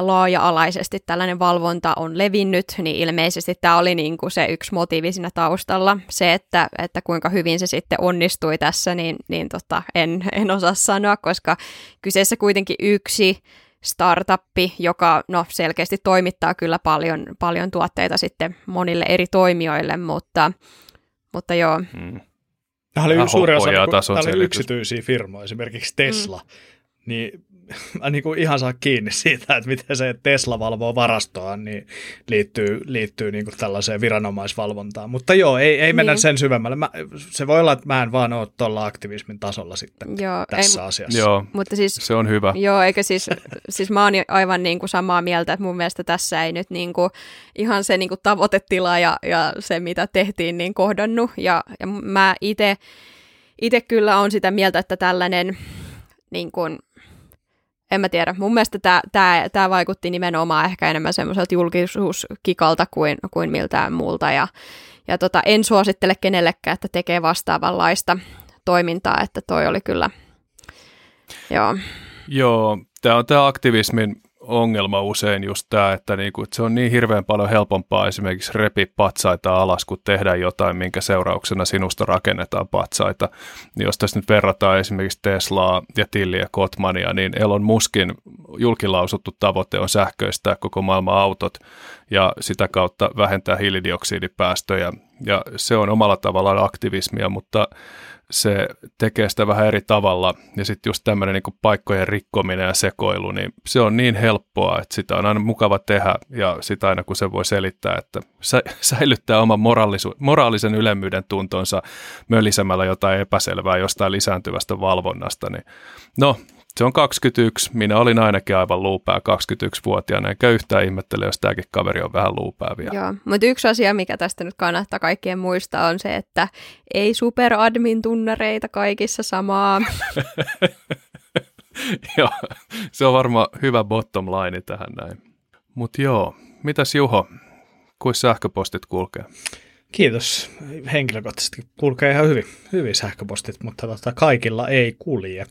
laaja-alaisesti tällainen valvonta on levinnyt, niin ilmeisesti tämä oli niin kuin se yksi motiivi siinä taustalla. Se, että, että kuinka hyvin se sitten onnistui tässä, niin, niin tota, en, en osaa sanoa, koska kyseessä kuitenkin yksi startuppi, joka no, selkeästi toimittaa kyllä paljon, paljon tuotteita sitten monille eri toimijoille, mutta, mutta joo. Hmm. Tämä oli suuri osa, kun tämä oli yksityisiä firmoja, esimerkiksi Tesla, mm. niin mä niin kuin ihan saa kiinni siitä, että miten se Tesla valvoo varastoa, niin liittyy, liittyy niin kuin tällaiseen viranomaisvalvontaan. Mutta joo, ei, ei mennä niin. sen syvemmälle. Mä, se voi olla, että mä en vaan ole tuolla aktivismin tasolla sitten joo, tässä ei, asiassa. Joo, mutta siis, se on hyvä. Joo, eikä siis, siis mä oon aivan niin kuin samaa mieltä, että mun mielestä tässä ei nyt niin kuin ihan se niin kuin tavoitetila ja, ja se, mitä tehtiin, niin kohdannut. Ja, ja mä itse itse kyllä on sitä mieltä, että tällainen niin kuin, en mä tiedä. Mun mielestä tämä, tämä, tämä vaikutti nimenomaan ehkä enemmän semmoiselta julkisuuskikalta kuin, kuin miltään muulta. Ja, ja tota, en suosittele kenellekään, että tekee vastaavanlaista toimintaa, että toi oli kyllä, joo. Joo, tämä on tämä aktivismin ongelma usein just tämä, että, niinku, että se on niin hirveän paljon helpompaa esimerkiksi repi patsaita alas, kun tehdään jotain, minkä seurauksena sinusta rakennetaan patsaita. Niin jos tässä nyt verrataan esimerkiksi Teslaa ja Tilliä Kotmania, niin Elon Muskin julkilausuttu tavoite on sähköistää koko maailman autot ja sitä kautta vähentää hiilidioksidipäästöjä. Ja se on omalla tavallaan aktivismia, mutta se tekee sitä vähän eri tavalla. Ja sitten just tämmöinen niin paikkojen rikkominen ja sekoilu, niin se on niin helppoa, että sitä on aina mukava tehdä ja sitä aina kun se voi selittää, että sä, säilyttää oman moraalisen ylemmyyden tuntonsa möllisemällä jotain epäselvää jostain lisääntyvästä valvonnasta, niin no se on 21, minä olin ainakin aivan luupää 21-vuotiaana, enkä yhtään ihmettele, jos tämäkin kaveri on vähän luupää vielä. Joo, mutta yksi asia, mikä tästä nyt kannattaa kaikkien muistaa, on se, että ei superadmin tunnareita kaikissa samaa. joo, se on varmaan hyvä bottom line tähän näin. Mutta joo, mitäs Juho, kuin sähköpostit kulkee? Kiitos. Henkilökohtaisesti kulkee ihan hyvin, hyvin sähköpostit, mutta tota, kaikilla ei kulje.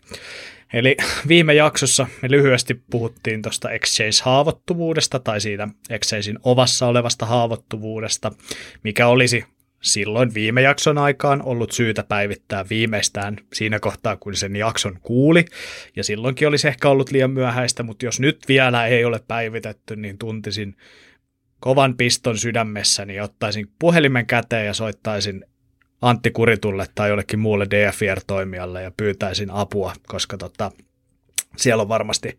Eli viime jaksossa me lyhyesti puhuttiin tuosta Exchange-haavoittuvuudesta tai siitä Exchangein ovassa olevasta haavoittuvuudesta, mikä olisi silloin viime jakson aikaan ollut syytä päivittää viimeistään siinä kohtaa, kun sen jakson kuuli. Ja silloinkin olisi ehkä ollut liian myöhäistä, mutta jos nyt vielä ei ole päivitetty, niin tuntisin kovan piston sydämessäni ottaisin puhelimen käteen ja soittaisin Antti Kuritulle tai jollekin muulle DFR-toimijalle ja pyytäisin apua, koska tota, siellä on varmasti,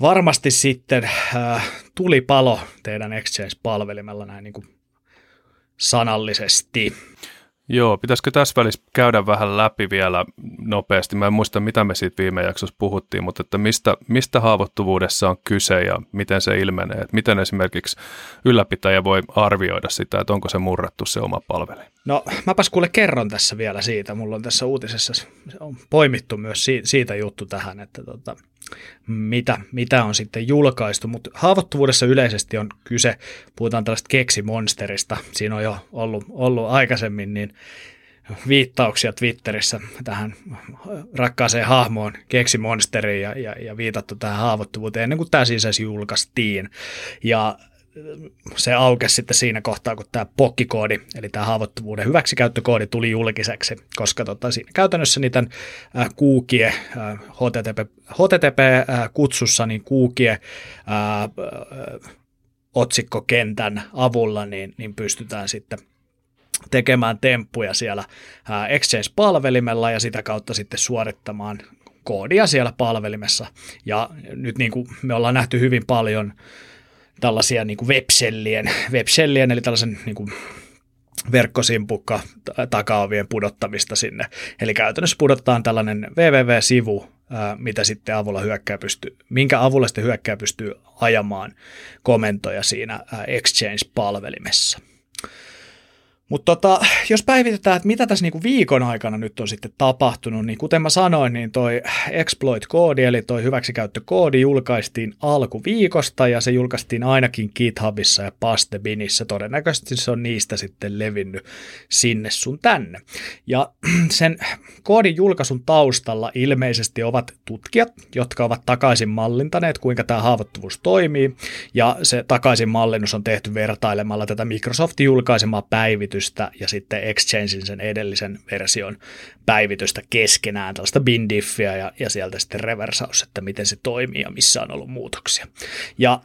varmasti sitten äh, tulipalo teidän Exchange-palvelimella näin niin kuin sanallisesti. Joo, pitäisikö tässä välissä käydä vähän läpi vielä nopeasti? Mä en muista, mitä me siitä viime jaksossa puhuttiin, mutta että mistä, mistä haavoittuvuudessa on kyse ja miten se ilmenee? Että miten esimerkiksi ylläpitäjä voi arvioida sitä, että onko se murrettu se oma palveli? No mäpäs kuule kerron tässä vielä siitä. Mulla on tässä uutisessa on poimittu myös siitä juttu tähän, että tota, mitä, mitä on sitten julkaistu, mutta haavoittuvuudessa yleisesti on kyse, puhutaan tällaista keksimonsterista, siinä on jo ollut, ollut aikaisemmin niin viittauksia Twitterissä tähän rakkaaseen hahmoon keksimonsteriin ja, ja, ja viitattu tähän haavoittuvuuteen ennen kuin tämä siis julkaistiin. Ja se aukesi sitten siinä kohtaa, kun tämä pokkikoodi, eli tämä haavoittuvuuden hyväksikäyttökoodi tuli julkiseksi, koska tota, siinä käytännössä niiden äh, kuukie, äh, HTTP, HTTP-kutsussa niin kuukie äh, äh, otsikkokentän avulla, niin, niin pystytään sitten tekemään temppuja siellä äh, Exchange-palvelimella ja sitä kautta sitten suorittamaan koodia siellä palvelimessa. Ja nyt niin kuin me ollaan nähty hyvin paljon tällaisia niin kuin webshellien, webshellien, eli tällaisen niin kuin verkkosimpukka takaovien pudottamista sinne. Eli käytännössä pudotetaan tällainen www-sivu, mitä sitten avulla hyökkää pystyy, minkä avulla sitten hyökkää pystyy ajamaan komentoja siinä Exchange-palvelimessa. Mutta tota, jos päivitetään, että mitä tässä niinku viikon aikana nyt on sitten tapahtunut, niin kuten mä sanoin, niin toi exploit-koodi, eli toi hyväksikäyttökoodi julkaistiin alkuviikosta ja se julkaistiin ainakin GitHubissa ja Pastebinissä. Todennäköisesti se on niistä sitten levinnyt sinne sun tänne. Ja sen koodin julkaisun taustalla ilmeisesti ovat tutkijat, jotka ovat takaisin mallintaneet, kuinka tämä haavoittuvuus toimii. Ja se takaisin mallinnus on tehty vertailemalla tätä Microsoftin julkaisemaa päivitystä päivitystä ja sitten Exchangein sen edellisen version päivitystä keskenään, tällaista bindiffiä ja, ja sieltä sitten reversaus, että miten se toimii ja missä on ollut muutoksia. Ja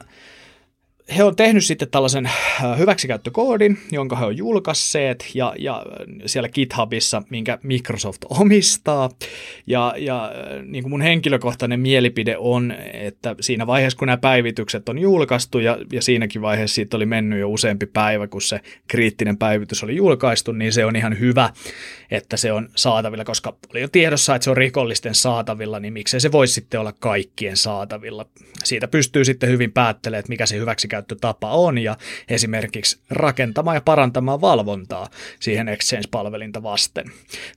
he on tehnyt sitten tällaisen äh, hyväksikäyttökoodin, jonka he on julkaisseet ja, ja siellä GitHubissa, minkä Microsoft omistaa. Ja, ja äh, niin kuin mun henkilökohtainen mielipide on, että siinä vaiheessa, kun nämä päivitykset on julkaistu ja, ja siinäkin vaiheessa siitä oli mennyt jo useampi päivä, kun se kriittinen päivitys oli julkaistu, niin se on ihan hyvä, että se on saatavilla, koska oli jo tiedossa, että se on rikollisten saatavilla, niin miksei se voisi sitten olla kaikkien saatavilla. Siitä pystyy sitten hyvin päättelemään, että mikä se hyväksikäyttötapa on ja esimerkiksi rakentamaan ja parantamaan valvontaa siihen Exchange-palvelinta vasten.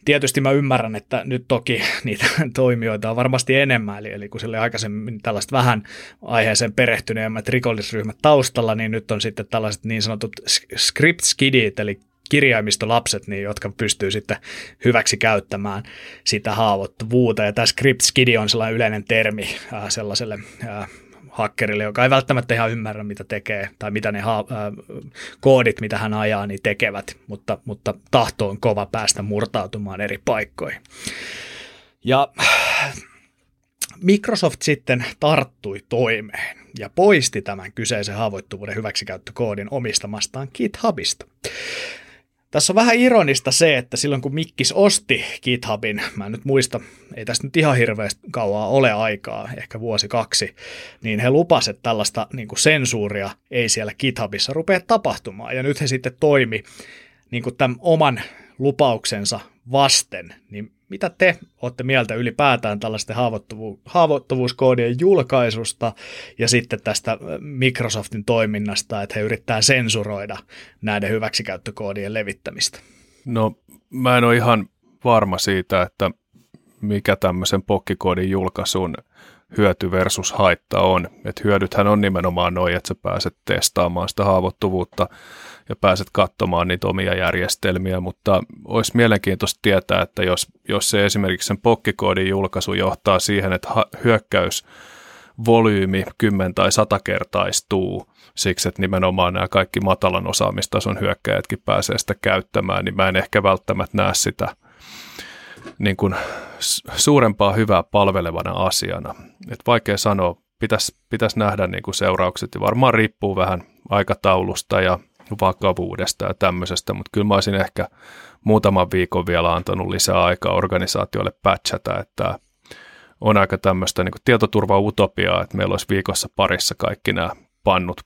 Tietysti mä ymmärrän, että nyt toki niitä toimijoita on varmasti enemmän, eli, eli kun sille aikaisemmin tällaiset vähän aiheeseen perehtyneemmät rikollisryhmät taustalla, niin nyt on sitten tällaiset niin sanotut script skidit, eli kirjaimistolapset, niin, jotka pystyy sitten hyväksi käyttämään sitä haavoittuvuutta. Ja tämä script skidi on sellainen yleinen termi äh, sellaiselle äh, hakkerille, joka ei välttämättä ihan ymmärrä, mitä tekee, tai mitä ne ha- äh, koodit, mitä hän ajaa, niin tekevät, mutta, mutta tahto on kova päästä murtautumaan eri paikkoihin. Ja Microsoft sitten tarttui toimeen ja poisti tämän kyseisen haavoittuvuuden hyväksikäyttökoodin omistamastaan GitHubista. Tässä on vähän ironista se, että silloin kun Mikkis osti GitHubin, mä en nyt muista, ei tästä nyt ihan hirveästi kauaa ole aikaa, ehkä vuosi kaksi, niin he lupasivat, että tällaista niin kuin sensuuria ei siellä GitHubissa rupea tapahtumaan. Ja nyt he sitten toimi niin kuin tämän oman lupauksensa vasten, niin mitä te olette mieltä ylipäätään tällaisten haavoittuvu- haavoittuvuuskoodien julkaisusta ja sitten tästä Microsoftin toiminnasta, että he yrittää sensuroida näiden hyväksikäyttökoodien levittämistä? No mä en ole ihan varma siitä, että mikä tämmöisen pokkikoodin julkaisun hyöty versus haitta on. Et hyödythän on nimenomaan noin, että sä pääset testaamaan sitä haavoittuvuutta ja pääset katsomaan niitä omia järjestelmiä, mutta olisi mielenkiintoista tietää, että jos, jos se esimerkiksi sen pokkikoodin julkaisu johtaa siihen, että hyökkäys volyymi 10 tai 100 kertaistuu siksi, että nimenomaan nämä kaikki matalan osaamistason hyökkäjätkin pääsee sitä käyttämään, niin mä en ehkä välttämättä näe sitä niin kuin suurempaa hyvää palvelevana asiana. Et vaikea sanoa, pitäisi pitäisi nähdä niin kuin seuraukset ja varmaan riippuu vähän aikataulusta ja vakavuudesta ja tämmöisestä, mutta kyllä mä olisin ehkä muutaman viikon vielä antanut lisää aikaa organisaatioille patchata, että on aika tämmöistä niin tietoturva-utopiaa, että meillä olisi viikossa parissa kaikki nämä pannut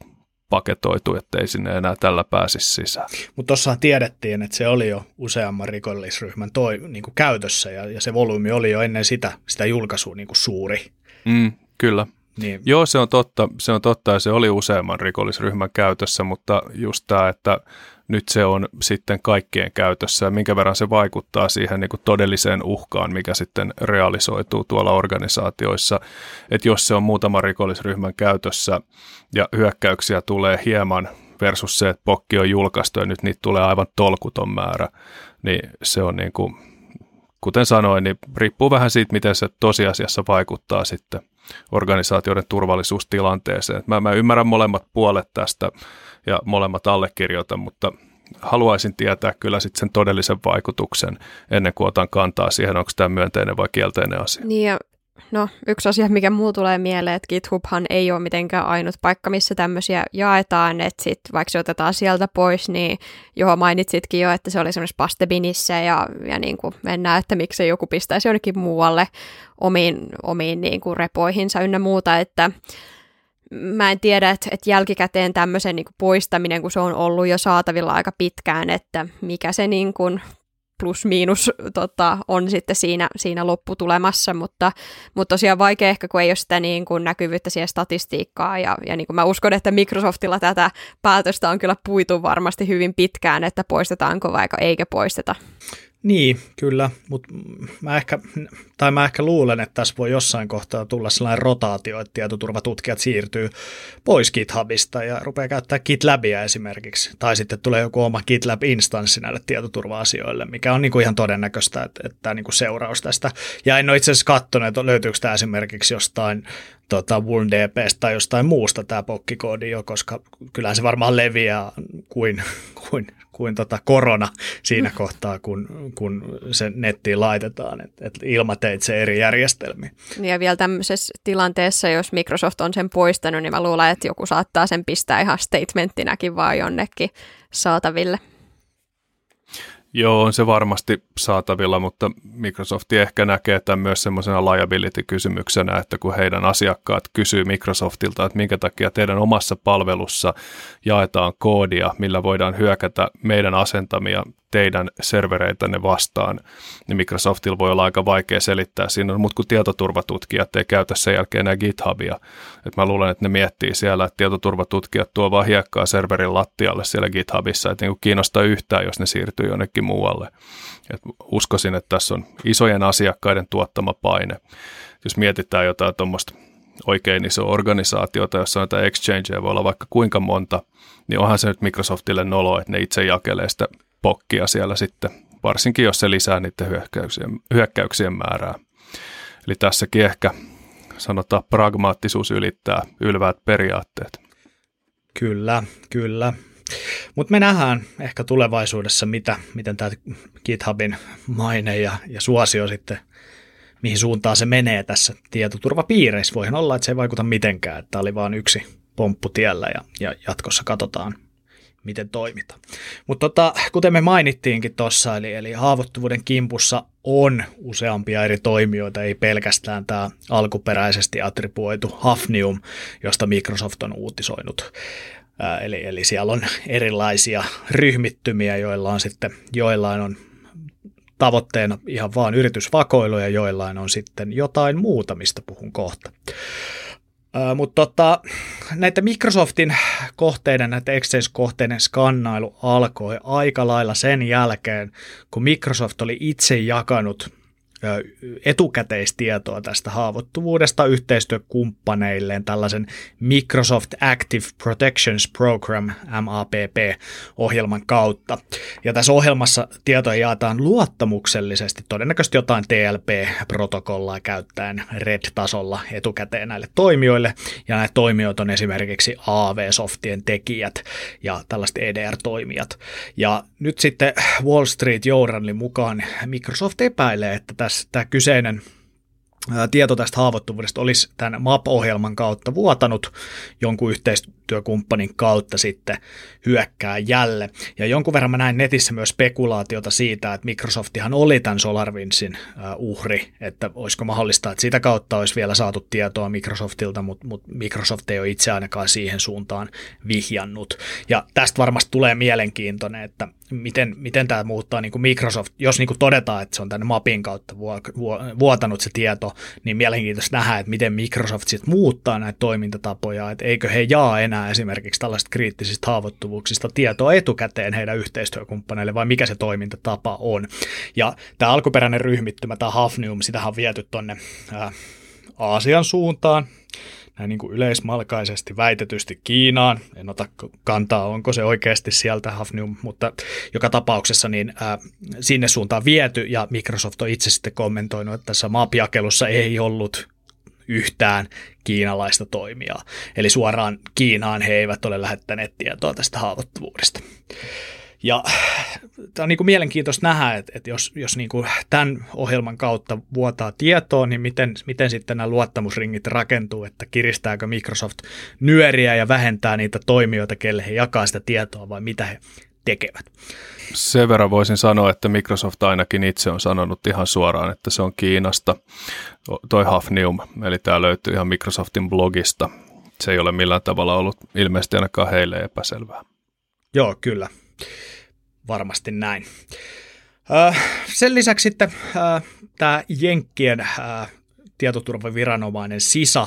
paketoitu, ettei sinne enää tällä pääsisi sisään. Mutta tuossahan tiedettiin, että se oli jo useamman rikollisryhmän toi, niin kuin käytössä ja, ja se volyymi oli jo ennen sitä, sitä julkaisua niin kuin suuri. Mm, kyllä. Niin. Joo, se on totta. Se on totta ja se oli useamman rikollisryhmän käytössä, mutta just tämä, että nyt se on sitten kaikkien käytössä ja minkä verran se vaikuttaa siihen niin kuin todelliseen uhkaan, mikä sitten realisoituu tuolla organisaatioissa. Että jos se on muutama rikollisryhmän käytössä ja hyökkäyksiä tulee hieman versus se, että pokki on julkaistu ja nyt niitä tulee aivan tolkuton määrä, niin se on niin kuin kuten sanoin, niin riippuu vähän siitä, miten se tosiasiassa vaikuttaa sitten organisaatioiden turvallisuustilanteeseen. Mä, mä ymmärrän molemmat puolet tästä ja molemmat allekirjoitan, mutta haluaisin tietää kyllä sitten sen todellisen vaikutuksen ennen kuin otan kantaa siihen, onko tämä myönteinen vai kielteinen asia. Niin ja No, yksi asia, mikä muu tulee mieleen, että GitHubhan ei ole mitenkään ainut paikka, missä tämmöisiä jaetaan, että sit vaikka se otetaan sieltä pois, niin johon mainitsitkin jo, että se oli semmoisessa pastebinissä ja, ja niin kuin mennään, että miksei joku pistäisi jonnekin muualle omiin, omiin niin kuin repoihinsa ynnä muuta, että mä en tiedä, että, että jälkikäteen tämmöisen niin kuin poistaminen, kun se on ollut jo saatavilla aika pitkään, että mikä se niin kuin plus miinus tota, on sitten siinä, siinä lopputulemassa, mutta, mutta tosiaan vaikea ehkä, kun ei ole sitä niin kuin näkyvyyttä siihen statistiikkaa, ja, ja niin kuin mä uskon, että Microsoftilla tätä päätöstä on kyllä puitu varmasti hyvin pitkään, että poistetaanko vaikka eikä poisteta. Niin, kyllä, mutta mä ehkä, tai mä ehkä luulen, että tässä voi jossain kohtaa tulla sellainen rotaatio, että tietoturvatutkijat siirtyy pois GitHubista ja rupeaa käyttää GitLabia esimerkiksi, tai sitten tulee joku oma GitLab-instanssi näille tietoturva-asioille, mikä on niin kuin ihan todennäköistä, että, että tämä niin kuin seuraus tästä. Ja en ole itse asiassa katsonut, että löytyykö tämä esimerkiksi jostain tota, WoolDPstä tai jostain muusta tämä pokkikoodi jo, koska kyllä se varmaan leviää kuin, kuin kuin tota korona siinä kohtaa, kun, kun se nettiin laitetaan, että et ilmateitse eri järjestelmiä. Ja vielä tämmöisessä tilanteessa, jos Microsoft on sen poistanut, niin mä luulen, että joku saattaa sen pistää ihan statementtinäkin vaan jonnekin saataville. Joo, on se varmasti saatavilla, mutta Microsoft ehkä näkee tämän myös semmoisena liability-kysymyksenä, että kun heidän asiakkaat kysyy Microsoftilta, että minkä takia teidän omassa palvelussa jaetaan koodia, millä voidaan hyökätä meidän asentamia teidän servereitänne vastaan, niin Microsoftilla voi olla aika vaikea selittää siinä, mutta kun tietoturvatutkijat ei käytä sen jälkeen enää GitHubia. Et mä luulen, että ne miettii siellä, että tietoturvatutkijat tuo vaan hiekkaa serverin lattialle siellä GitHubissa, että niin kiinnostaa yhtään, jos ne siirtyy jonnekin muualle. Et uskoisin, että tässä on isojen asiakkaiden tuottama paine. Jos mietitään jotain tuommoista oikein iso organisaatiota, jossa näitä exchangeja voi olla vaikka kuinka monta, niin onhan se nyt Microsoftille nolo, että ne itse jakelee sitä pokkia siellä sitten, varsinkin jos se lisää niiden hyökkäyksien, hyökkäyksien määrää. Eli tässäkin ehkä sanotaan pragmaattisuus ylittää ylväät periaatteet. Kyllä, kyllä. Mutta me nähdään ehkä tulevaisuudessa, mitä, miten tämä GitHubin maine ja, ja suosio sitten, mihin suuntaan se menee tässä tietoturvapiireissä. Voihan olla, että se ei vaikuta mitenkään, että tämä oli vain yksi pomppu tiellä ja, ja jatkossa katsotaan, miten toimitaan. Mutta tota, kuten me mainittiinkin tuossa, eli, eli haavoittuvuuden kimpussa on useampia eri toimijoita, ei pelkästään tämä alkuperäisesti attribuoitu Hafnium, josta Microsoft on uutisoinut. Ää, eli, eli siellä on erilaisia ryhmittymiä, joilla on sitten, joillain on tavoitteena ihan vaan yritysvakoilu ja joillain on sitten jotain muuta, mistä puhun kohta. Mutta tota, näitä Microsoftin kohteiden, näitä Exchange-kohteiden skannailu alkoi aika lailla sen jälkeen, kun Microsoft oli itse jakanut etukäteistietoa tästä haavoittuvuudesta yhteistyökumppaneilleen tällaisen Microsoft Active Protections Program, MAPP-ohjelman kautta. Ja tässä ohjelmassa tietoja jaetaan luottamuksellisesti, todennäköisesti jotain TLP-protokollaa käyttäen RED-tasolla etukäteen näille toimijoille, ja näitä toimijoita on esimerkiksi AV-softien tekijät ja tällaiset EDR-toimijat. Ja nyt sitten Wall Street Journalin mukaan Microsoft epäilee, että tässä tämä kyseinen tieto tästä haavoittuvuudesta olisi tämän MAP-ohjelman kautta vuotanut jonkun yhteistyökumppanin kautta sitten hyökkää jälle. Ja jonkun verran mä näin netissä myös spekulaatiota siitä, että Microsoftihan oli tämän SolarWindsin uhri, että olisiko mahdollista, että sitä kautta olisi vielä saatu tietoa Microsoftilta, mutta, mutta Microsoft ei ole itse ainakaan siihen suuntaan vihjannut. Ja tästä varmasti tulee mielenkiintoinen, että miten, miten tämä muuttaa niin kuin Microsoft, jos niin kuin todetaan, että se on tänne mapin kautta vuotanut se tieto, niin mielenkiintoista nähdä, että miten Microsoft sitten muuttaa näitä toimintatapoja, että eikö he jaa enää esimerkiksi tällaisista kriittisistä haavoittuvuuksista tietoa etukäteen heidän yhteistyökumppaneille, vai mikä se toimintatapa on. Ja tämä alkuperäinen ryhmittymä, tämä Hafnium, sitä on viety tuonne Aasian suuntaan, näin niin kuin yleismalkaisesti väitetysti Kiinaan. En ota kantaa, onko se oikeasti sieltä Hafnium, mutta joka tapauksessa niin ää, sinne suuntaan viety ja Microsoft on itse sitten kommentoinut, että tässä maapiakelussa ei ollut yhtään kiinalaista toimijaa. Eli suoraan Kiinaan he eivät ole lähettäneet tietoa tästä haavoittuvuudesta. Ja tämä on niin kuin mielenkiintoista nähdä, että, että jos, jos niin kuin tämän ohjelman kautta vuotaa tietoa, niin miten, miten sitten nämä luottamusringit rakentuu, että kiristääkö Microsoft nyöriä ja vähentää niitä toimijoita, kelle he jakaa sitä tietoa vai mitä he tekevät. Sen verran voisin sanoa, että Microsoft ainakin itse on sanonut ihan suoraan, että se on Kiinasta, toi Hafnium, eli tämä löytyy ihan Microsoftin blogista. Se ei ole millään tavalla ollut ilmeisesti ainakaan heille epäselvää. Joo, kyllä. Varmasti näin. Sen lisäksi sitten tämä Jenkkien tietoturvaviranomainen SISA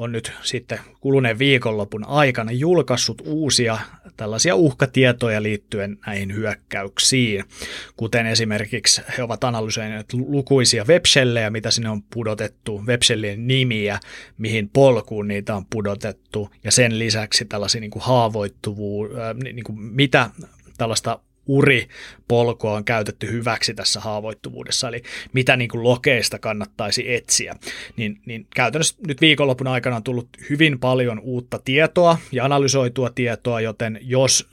on nyt sitten kuluneen viikonlopun aikana julkaissut uusia tällaisia uhkatietoja liittyen näihin hyökkäyksiin, kuten esimerkiksi he ovat analysoineet lukuisia webshellejä, mitä sinne on pudotettu, webshellien nimiä, mihin polkuun niitä on pudotettu, ja sen lisäksi tällaisia niin kuin haavoittuvuus, äh, niin kuin mitä tällaista uripolkua on käytetty hyväksi tässä haavoittuvuudessa, eli mitä niin kuin lokeista kannattaisi etsiä. Niin, niin käytännössä nyt viikonlopun aikana on tullut hyvin paljon uutta tietoa ja analysoitua tietoa, joten jos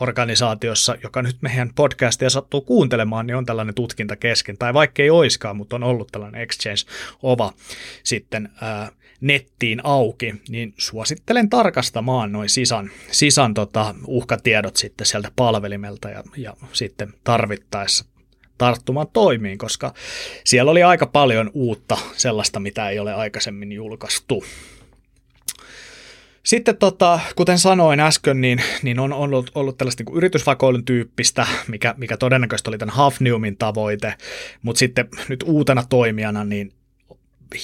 organisaatiossa, joka nyt meidän podcastia sattuu kuuntelemaan, niin on tällainen tutkinta kesken, tai vaikka ei oiskaan, mutta on ollut tällainen Exchange-ova sitten ää, nettiin auki, niin suosittelen tarkastamaan noin sisan, sisan tota, uhkatiedot sitten sieltä palvelimelta ja, ja sitten tarvittaessa tarttumaan toimiin, koska siellä oli aika paljon uutta sellaista, mitä ei ole aikaisemmin julkaistu. Sitten tota, kuten sanoin äsken, niin, niin on ollut, ollut tällaista niin yritysvakoilun tyyppistä, mikä, mikä todennäköisesti oli tämän Hafniumin tavoite, mutta sitten nyt uutena toimijana niin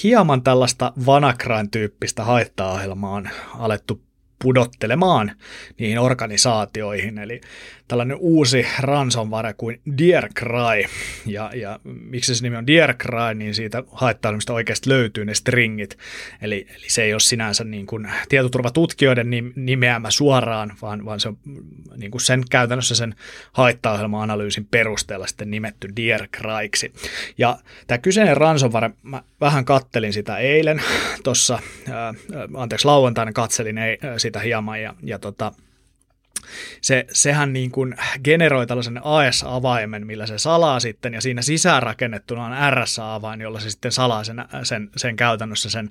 hieman tällaista Vanakrain-tyyppistä haittaohjelmaa on alettu pudottelemaan niihin organisaatioihin. Eli tällainen uusi ransomware kuin Cry. Ja, ja miksi se nimi on Cry, niin siitä haittailmista oikeasti löytyy ne stringit. Eli, eli se ei ole sinänsä niin kuin tietoturvatutkijoiden nimeämä suoraan, vaan, vaan se on niin kuin sen käytännössä sen haittaohjelma-analyysin perusteella sitten nimetty Cryksi. Ja tämä kyseinen ransomware, mä vähän kattelin sitä eilen tuossa, anteeksi lauantaina katselin ei, hieman ja, ja tota, se, sehän niin kuin generoi tällaisen AS-avaimen, millä se salaa sitten, ja siinä sisäänrakennettuna on RSA-avain, jolla se sitten salaa sen, sen, sen käytännössä sen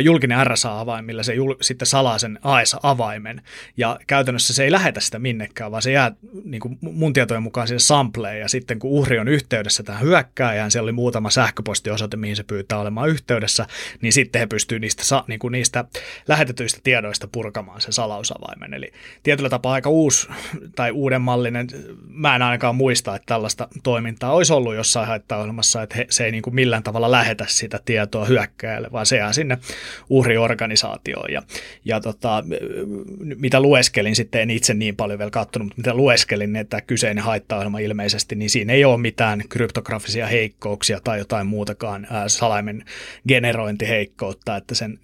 julkinen RSA-avain, millä se jul, sitten salaa sen AS-avaimen. Ja käytännössä se ei lähetä sitä minnekään, vaan se jää niin kuin mun tietojen mukaan sinne sampleen, ja sitten kun uhri on yhteydessä tähän hyökkääjään, siellä oli muutama sähköpostiosoite, mihin se pyytää olemaan yhteydessä, niin sitten he pystyy niistä, niin kuin niistä lähetetyistä tiedoista purkamaan sen salausavaimen. Eli tietyllä tapaa aika uusi tai uuden mallinen. Mä en ainakaan muista, että tällaista toimintaa olisi ollut jossain haittaohjelmassa, että he, se ei niin kuin millään tavalla lähetä sitä tietoa hyökkäjälle, vaan se jää sinne uhriorganisaatioon. Ja, ja tota, mitä lueskelin sitten, en itse niin paljon vielä katsonut, mutta mitä lueskelin, niin että kyseinen haittaohjelma ilmeisesti, niin siinä ei ole mitään kryptografisia heikkouksia tai jotain muutakaan ää, salaimen generointiheikkoutta, että sen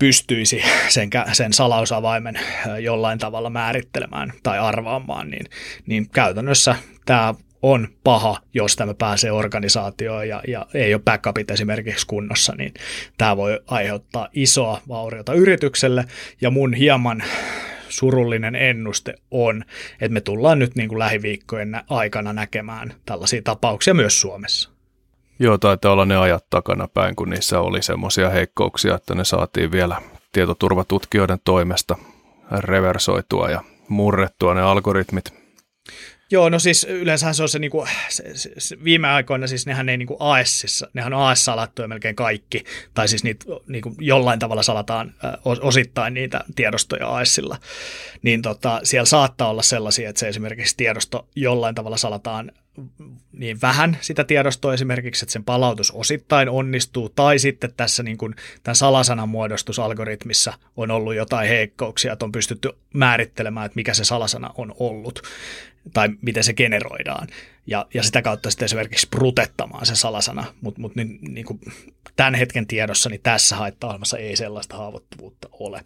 pystyisi sen, sen salausavaimen jollain tavalla määrittelemään tai arvaamaan, niin, niin käytännössä tämä on paha, jos tämä pääsee organisaatioon ja, ja ei ole backupit esimerkiksi kunnossa, niin tämä voi aiheuttaa isoa vauriota yritykselle ja mun hieman surullinen ennuste on, että me tullaan nyt niin kuin lähiviikkojen aikana näkemään tällaisia tapauksia myös Suomessa. Joo, taitaa olla ne ajat takana päin, kun niissä oli semmoisia heikkouksia, että ne saatiin vielä tietoturvatutkijoiden toimesta reversoitua ja murrettua ne algoritmit. Joo, no siis yleensä se on se, niin kuin, se, se, se viime aikoina siis nehän ei niin kuin ASissa, nehän on AS-salattuja melkein kaikki, tai siis niitä niin kuin jollain tavalla salataan osittain niitä tiedostoja ASilla, niin tota, siellä saattaa olla sellaisia, että se esimerkiksi tiedosto jollain tavalla salataan niin vähän sitä tiedostoa esimerkiksi, että sen palautus osittain onnistuu, tai sitten tässä niin kuin tämän salasanan muodostusalgoritmissa on ollut jotain heikkouksia, että on pystytty määrittelemään, että mikä se salasana on ollut, tai miten se generoidaan, ja, ja sitä kautta sitten esimerkiksi prutettamaan se salasana, mutta mut niin, niin kuin tämän hetken tiedossa niin tässä haitta ei sellaista haavoittuvuutta ole.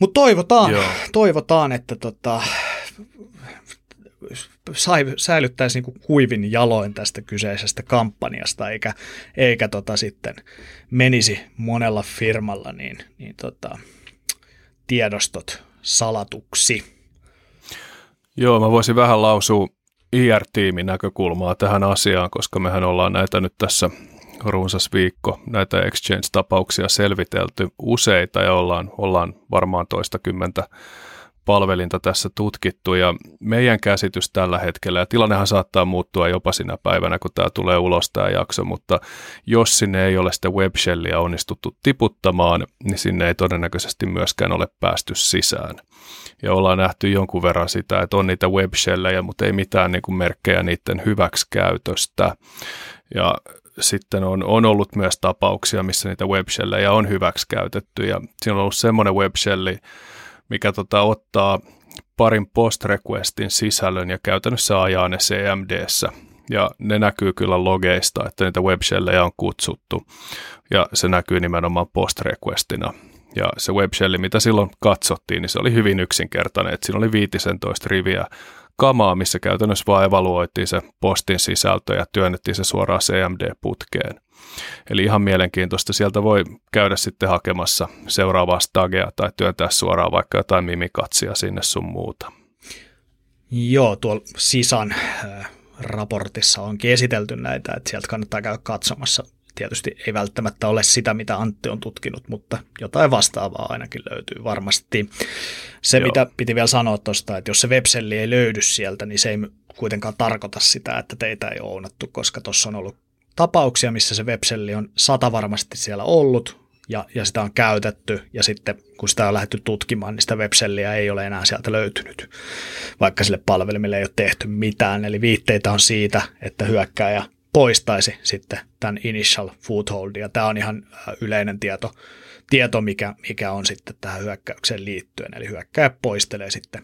Mutta toivotaan, toivotaan, että tota, säilyttäisi niin kuivin jaloin tästä kyseisestä kampanjasta, eikä, eikä tota sitten menisi monella firmalla niin, niin tota, tiedostot salatuksi. Joo, mä voisin vähän lausua IR-tiimin näkökulmaa tähän asiaan, koska mehän ollaan näitä nyt tässä runsas viikko näitä Exchange-tapauksia selvitelty useita ja ollaan, ollaan varmaan toista kymmentä palvelinta tässä tutkittu ja meidän käsitys tällä hetkellä, ja tilannehan saattaa muuttua jopa sinä päivänä, kun tämä tulee ulos tämä jakso, mutta jos sinne ei ole sitä webshellia onnistuttu tiputtamaan, niin sinne ei todennäköisesti myöskään ole päästy sisään. Ja ollaan nähty jonkun verran sitä, että on niitä webshellejä, mutta ei mitään niin kuin merkkejä niiden hyväksikäytöstä. Ja sitten on, on ollut myös tapauksia, missä niitä webshellejä on hyväksikäytetty, ja siinä on ollut semmoinen webshelli, mikä tota, ottaa parin post requestin sisällön ja käytännössä ajaa ne CMDssä. Ja ne näkyy kyllä logeista, että niitä webshellejä on kutsuttu. Ja se näkyy nimenomaan post requestina. Ja se webshelli, mitä silloin katsottiin, niin se oli hyvin yksinkertainen. Että siinä oli 15 riviä kamaa, missä käytännössä vaan evaluoitiin se postin sisältö ja työnnettiin se suoraan CMD-putkeen. Eli ihan mielenkiintoista. Sieltä voi käydä sitten hakemassa seuraavaa stagea tai työntää suoraan vaikka jotain mimikatsia sinne sun muuta. Joo, tuolla Sisan äh, raportissa onkin esitelty näitä, että sieltä kannattaa käydä katsomassa. Tietysti ei välttämättä ole sitä, mitä Antti on tutkinut, mutta jotain vastaavaa ainakin löytyy varmasti. Se, Joo. mitä piti vielä sanoa tuosta, että jos se webselli ei löydy sieltä, niin se ei kuitenkaan tarkoita sitä, että teitä ei ole ounattu, koska tuossa on ollut tapauksia, missä se webselli on sata varmasti siellä ollut ja, ja sitä on käytetty ja sitten kun sitä on lähdetty tutkimaan, niin sitä webselliä ei ole enää sieltä löytynyt, vaikka sille palvelimelle ei ole tehty mitään. Eli viitteitä on siitä, että hyökkääjä poistaisi sitten tämän initial foothold ja tämä on ihan äh, yleinen tieto, tieto mikä, mikä on sitten tähän hyökkäykseen liittyen. Eli hyökkäjä poistelee sitten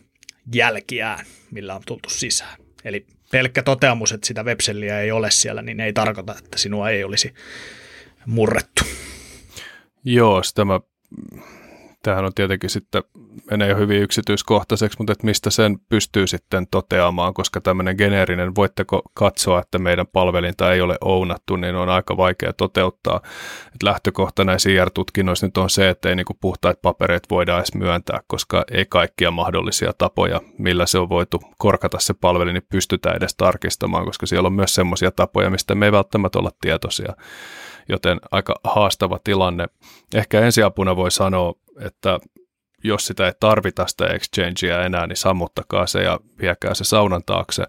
jälkiään, millä on tultu sisään. Eli pelkkä toteamus, että sitä webselliä ei ole siellä, niin ei tarkoita, että sinua ei olisi murrettu. Joo, sitä mä Tämähän on tietenkin sitten, menee jo hyvin yksityiskohtaiseksi, mutta että mistä sen pystyy sitten toteamaan, koska tämmöinen geneerinen, voitteko katsoa, että meidän palvelinta ei ole ounattu, niin on aika vaikea toteuttaa. Et lähtökohta näissä IR-tutkinnoissa nyt on se, että ei niinku puhtaita papereita voida edes myöntää, koska ei kaikkia mahdollisia tapoja, millä se on voitu korkata se palvelin, niin pystytään edes tarkistamaan, koska siellä on myös semmoisia tapoja, mistä me ei välttämättä olla tietoisia joten aika haastava tilanne. Ehkä ensiapuna voi sanoa, että jos sitä ei tarvita sitä exchangea enää, niin sammuttakaa se ja viekää se saunan taakse.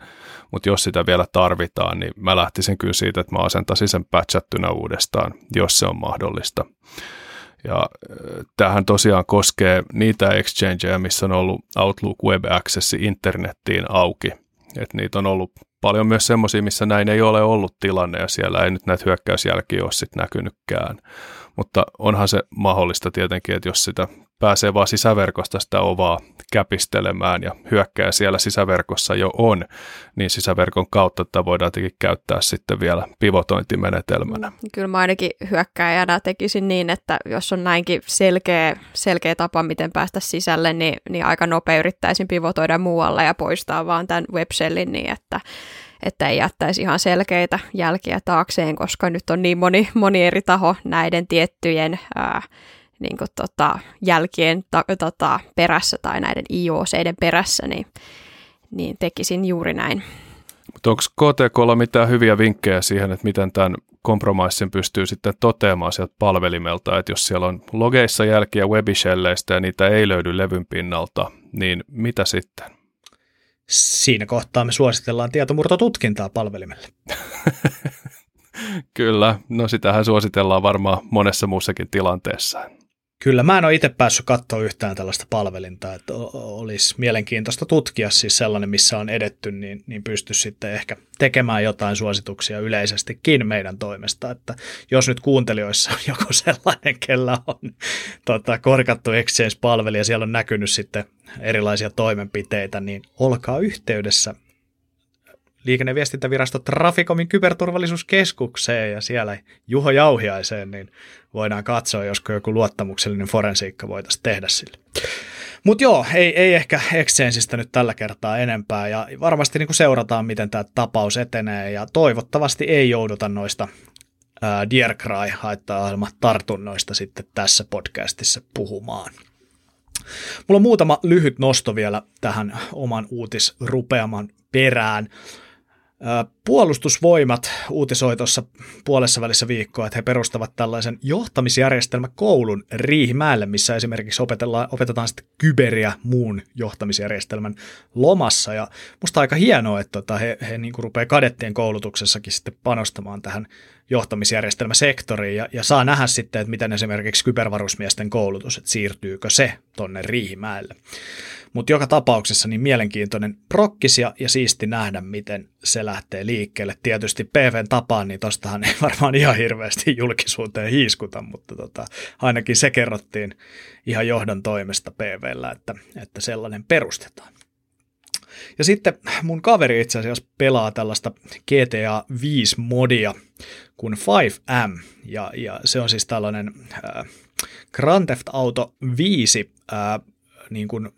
Mutta jos sitä vielä tarvitaan, niin mä lähtisin kyllä siitä, että mä asentaisin sen patchattuna uudestaan, jos se on mahdollista. Ja äh, tähän tosiaan koskee niitä exchangeja, missä on ollut Outlook Web Access internettiin auki. Et niitä on ollut paljon myös semmoisia, missä näin ei ole ollut tilanne ja siellä ei nyt näitä hyökkäysjälkiä ole sitten näkynytkään. Mutta onhan se mahdollista tietenkin, että jos sitä pääsee vaan sisäverkosta sitä ovaa käpistelemään ja hyökkää siellä sisäverkossa jo on, niin sisäverkon kautta tätä voidaan tietenkin käyttää sitten vielä pivotointimenetelmänä. Kyllä mä ainakin hyökkääjänä tekisin niin, että jos on näinkin selkeä, selkeä tapa, miten päästä sisälle, niin, niin aika nopea yrittäisin pivotoida muualle ja poistaa vaan tämän webshellin niin, että että ei jättäisi ihan selkeitä jälkiä taakseen, koska nyt on niin moni, moni eri taho näiden tiettyjen ää, niin kuin, tota, jälkien ta, tota, perässä tai näiden IOCiden perässä, niin, niin tekisin juuri näin. Mutta onko KTKlla mitään hyviä vinkkejä siihen, että miten tämän kompromissin pystyy sitten toteamaan sieltä palvelimelta, että jos siellä on logeissa jälkiä webishelleistä ja niitä ei löydy levyn pinnalta, niin mitä sitten? Siinä kohtaa me suositellaan tietomurtotutkintaa palvelimelle. Kyllä, no sitähän suositellaan varmaan monessa muussakin tilanteessa. Kyllä, mä en ole itse päässyt katsoa yhtään tällaista palvelinta, että olisi mielenkiintoista tutkia siis sellainen, missä on edetty, niin, niin pysty sitten ehkä tekemään jotain suosituksia yleisestikin meidän toimesta, että jos nyt kuuntelijoissa on joku sellainen, kellä on tota, korkattu Exchange-palveli ja siellä on näkynyt sitten erilaisia toimenpiteitä, niin olkaa yhteydessä liikenne- ja viestintävirasto Traficomin kyberturvallisuuskeskukseen ja siellä Juho Jauhiaiseen, niin voidaan katsoa, josko joku luottamuksellinen forensiikka voitaisiin tehdä sille. Mutta joo, ei, ei ehkä Exchangeista nyt tällä kertaa enempää ja varmasti niin seurataan, miten tämä tapaus etenee ja toivottavasti ei jouduta noista ää, Dear Cry haittaa tartunnoista sitten tässä podcastissa puhumaan. Mulla on muutama lyhyt nosto vielä tähän oman uutisrupeaman perään. Puolustusvoimat uutisoi tuossa puolessa välissä viikkoa, että he perustavat tällaisen johtamisjärjestelmäkoulun Riihimäelle, missä esimerkiksi opetellaan, opetetaan sitten kyberiä muun johtamisjärjestelmän lomassa. Ja musta aika hienoa, että tota, he, he niin rupeaa kadettien koulutuksessakin sitten panostamaan tähän johtamisjärjestelmäsektoriin ja, ja saa nähdä sitten, että miten esimerkiksi kybervarusmiesten koulutus, että siirtyykö se tonne Riihimäelle. Mutta joka tapauksessa niin mielenkiintoinen prokkis ja, siisti nähdä, miten se lähtee liikkeelle. Tietysti PVn tapaan, niin tostahan ei varmaan ihan hirveästi julkisuuteen hiiskuta, mutta tota, ainakin se kerrottiin ihan johdon toimesta PVllä, että, että sellainen perustetaan. Ja sitten mun kaveri itse asiassa pelaa tällaista GTA 5-modia kuin 5M, ja, ja se on siis tällainen äh, Grand Theft Auto 5 äh, niin kuin, äh,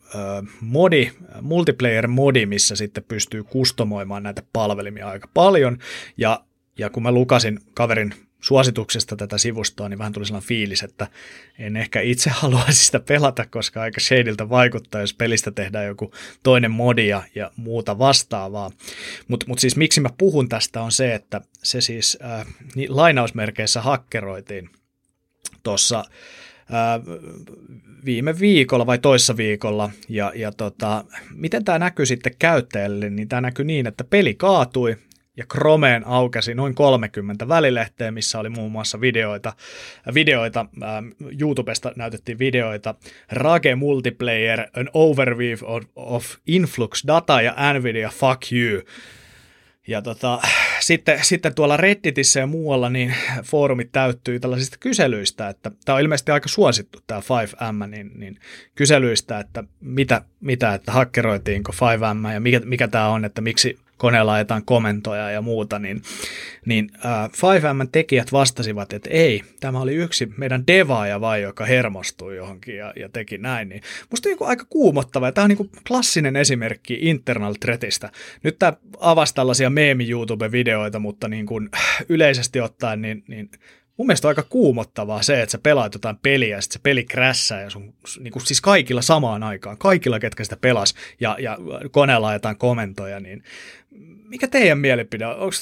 modi, multiplayer-modi, missä sitten pystyy kustomoimaan näitä palvelimia aika paljon. Ja, ja kun mä lukasin kaverin suosituksesta tätä sivustoa, niin vähän tuli sellainen fiilis, että en ehkä itse haluaisi sitä pelata, koska aika shadiltä vaikuttaa, jos pelistä tehdään joku toinen modi ja, ja muuta vastaavaa. Mutta mut siis miksi mä puhun tästä on se, että se siis äh, niin lainausmerkeissä hakkeroitiin tuossa viime viikolla vai toissa viikolla. Ja, ja tota, miten tämä näkyy sitten käyttäjälle, niin tämä näkyy niin, että peli kaatui ja Chromeen aukesi noin 30 välilehteä, missä oli muun muassa videoita. videoita äh, YouTubesta näytettiin videoita. Rage Multiplayer, an overview of, of Influx Data ja Nvidia Fuck You. Ja tota, sitten, sitten tuolla Redditissä ja muualla niin foorumit täyttyy tällaisista kyselyistä, että tämä on ilmeisesti aika suosittu tämä 5M, niin, niin kyselyistä, että mitä, mitä että hakkeroitiinko 5M ja mikä, mikä tämä on, että miksi koneella ajetaan komentoja ja muuta, niin, niin äh, 5M tekijät vastasivat, että ei, tämä oli yksi meidän devaaja vai, joka hermostui johonkin ja, ja teki näin. Niin musta on niin aika kuumottava ja tämä on niin klassinen esimerkki internal threatistä. Nyt tämä avasi tällaisia meemi-YouTube-videoita, mutta niin kuin yleisesti ottaen niin, niin mun mielestä on aika kuumottavaa se, että sä pelaat jotain peliä ja sitten se peli krässää ja sun, niin kuin siis kaikilla samaan aikaan, kaikilla ketkä sitä pelas ja, ja koneella ajetaan komentoja, niin mikä teidän mielipide on? Onko,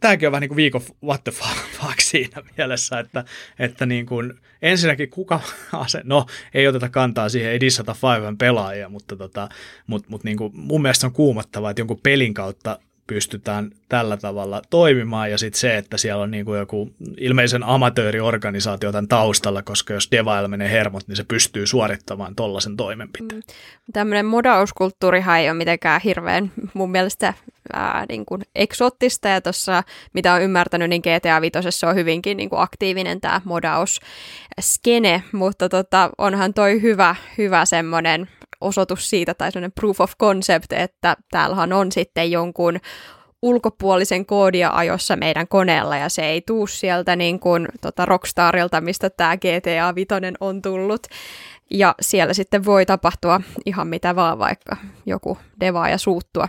tämäkin on vähän niin kuin viikon what the fuck siinä mielessä, että, että niin kuin, ensinnäkin kuka ase, no ei oteta kantaa siihen, ei dissata Fiven pelaajia, mutta tota, mut, mut niin kuin, mun mielestä on kuumottavaa, että jonkun pelin kautta pystytään tällä tavalla toimimaan ja sitten se, että siellä on niin kuin joku ilmeisen amatööriorganisaatio tämän taustalla, koska jos devailla menee hermot, niin se pystyy suorittamaan tollaisen toimenpiteen. Mm. Tämmöinen modauskulttuurihan ei ole mitenkään hirveän mun mielestä ää, niin kuin eksoottista ja tuossa mitä on ymmärtänyt, niin GTA 5 on hyvinkin niin kuin aktiivinen tämä modaus skene, mutta tota, onhan toi hyvä, hyvä semmoinen osoitus siitä tai sellainen proof of concept, että täällähän on sitten jonkun ulkopuolisen koodia ajossa meidän koneella ja se ei tuu sieltä niin kuin tota Rockstarilta, mistä tämä GTA 5 on tullut. Ja siellä sitten voi tapahtua ihan mitä vaan, vaikka joku devaa ja suuttua.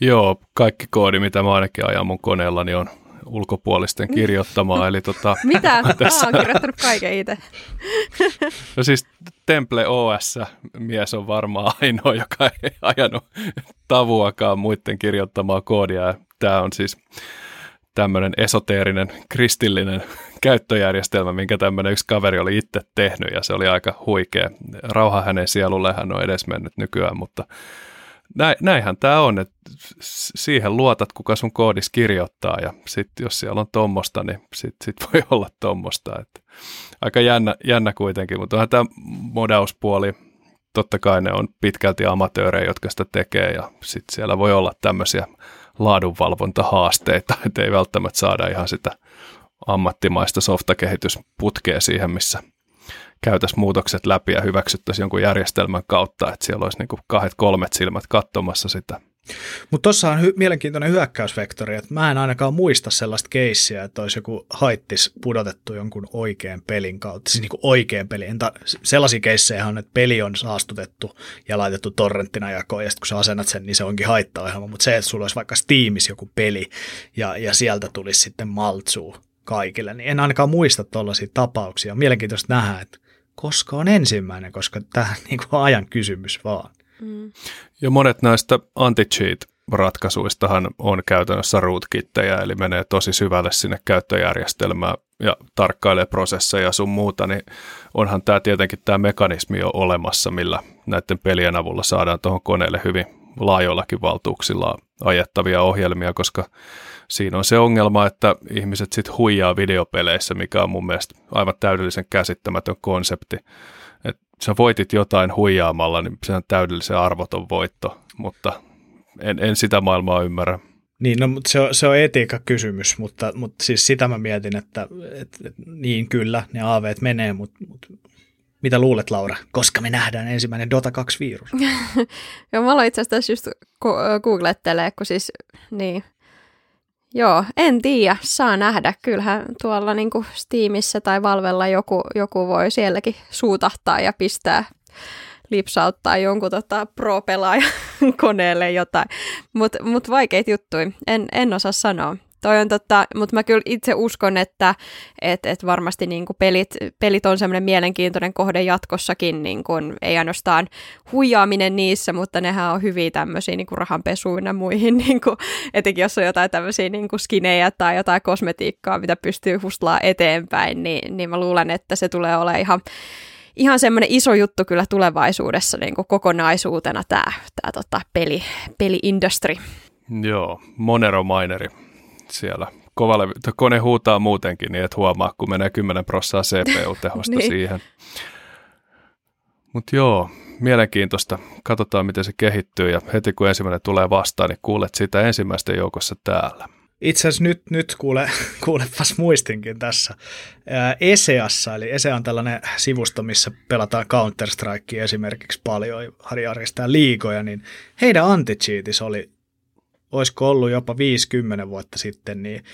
Joo, kaikki koodi, mitä mä ainakin ajan mun koneella, niin on ulkopuolisten kirjoittamaa. Eli tota, Mitä? Tässä... Mä oon kirjoittanut kaiken itse. no siis Temple OS mies on varmaan ainoa, joka ei ajanut tavuakaan muiden kirjoittamaa koodia. Tämä on siis tämmöinen esoteerinen kristillinen käyttöjärjestelmä, minkä tämmöinen yksi kaveri oli itse tehnyt ja se oli aika huikea. Rauha hänen sielulle hän on edesmennyt nykyään, mutta näin, näinhän tämä on, että siihen luotat, kuka sun koodis kirjoittaa ja sitten jos siellä on tuommoista, niin sitten sit voi olla tuommoista. Aika jännä, jännä kuitenkin, mutta onhan tämä modauspuoli, totta kai ne on pitkälti amatöörejä, jotka sitä tekee ja sitten siellä voi olla tämmöisiä laadunvalvontahaasteita, että ei välttämättä saada ihan sitä ammattimaista softakehitysputkea siihen, missä käytäisiin muutokset läpi ja hyväksyttäisiin jonkun järjestelmän kautta, että siellä olisi niin kahdet kolmet silmät katsomassa sitä mutta tuossa on hy- mielenkiintoinen hyökkäysvektori, että mä en ainakaan muista sellaista keissiä, että olisi joku haittis pudotettu jonkun oikean pelin kautta, siis niin oikean pelin. Ta- sellaisia keissejä on, että peli on saastutettu ja laitettu torrenttina jakoon, ja sitten kun sä asennat sen, niin se onkin haittaohjelma, mutta se, että sulla olisi vaikka Steamissa joku peli, ja, ja sieltä tulisi sitten maltsuu kaikille, niin en ainakaan muista tuollaisia tapauksia. Mielenkiintoista nähdä, että koska on ensimmäinen, koska tämä on niin kuin ajan kysymys vaan. Mm. Ja monet näistä anti-cheat-ratkaisuistahan on käytännössä rootkittejä, eli menee tosi syvälle sinne käyttöjärjestelmään ja tarkkailee prosesseja sun muuta, niin onhan tämä tietenkin tämä mekanismi jo olemassa, millä näiden pelien avulla saadaan tuohon koneelle hyvin laajoillakin valtuuksilla ajettavia ohjelmia, koska siinä on se ongelma, että ihmiset sitten huijaa videopeleissä, mikä on mun mielestä aivan täydellisen käsittämätön konsepti sä voitit jotain huijaamalla, niin se on täydellisen arvoton voitto, mutta en, en sitä maailmaa ymmärrä. Niin, no, mutta se on, se on etiikka kysymys, mutta, mutta siis sitä mä mietin, että et, et, niin kyllä, ne aaveet menee, mutta, mutta mitä luulet, Laura, koska me nähdään ensimmäinen Dota 2-virus? Joo, mä aloin itse asiassa just googlettelee, kun siis, niin, Joo, en tiedä, saa nähdä. Kyllähän tuolla niin kuin Steamissa tai Valvella joku, joku voi sielläkin suutahtaa ja pistää lipsauttaa jonkun tota, pro-pelaajan koneelle jotain. Mutta mut vaikeita juttuja, en, en osaa sanoa. Toi on totta, mutta mä kyllä itse uskon, että et, et varmasti niin kuin pelit, pelit on semmoinen mielenkiintoinen kohde jatkossakin, niin kuin, ei ainoastaan huijaaminen niissä, mutta nehän on hyviä tämmöisiä niin kuin rahanpesuina muihin, niin kuin, etenkin jos on jotain tämmöisiä niin kuin skinejä tai jotain kosmetiikkaa, mitä pystyy hustlaa eteenpäin, niin, niin mä luulen, että se tulee olemaan ihan ihan semmoinen iso juttu kyllä tulevaisuudessa niin kuin kokonaisuutena tämä, tämä tota, peli, peli-industry. Joo, Monero Mineri siellä kovalle, kone huutaa muutenkin niin, että huomaa, kun menee 10 prosenttia CPU-tehosta niin. siihen. Mutta joo, mielenkiintoista. Katsotaan, miten se kehittyy ja heti kun ensimmäinen tulee vastaan, niin kuulet sitä ensimmäisten joukossa täällä. Itse asiassa nyt, nyt kuule, kuulepas muistinkin tässä. Eseassa, eli Ese on tällainen sivusto, missä pelataan Counter-Strikea esimerkiksi paljon, järjestää liigoja, niin heidän anti oli olisiko ollut jopa 50 vuotta sitten, niin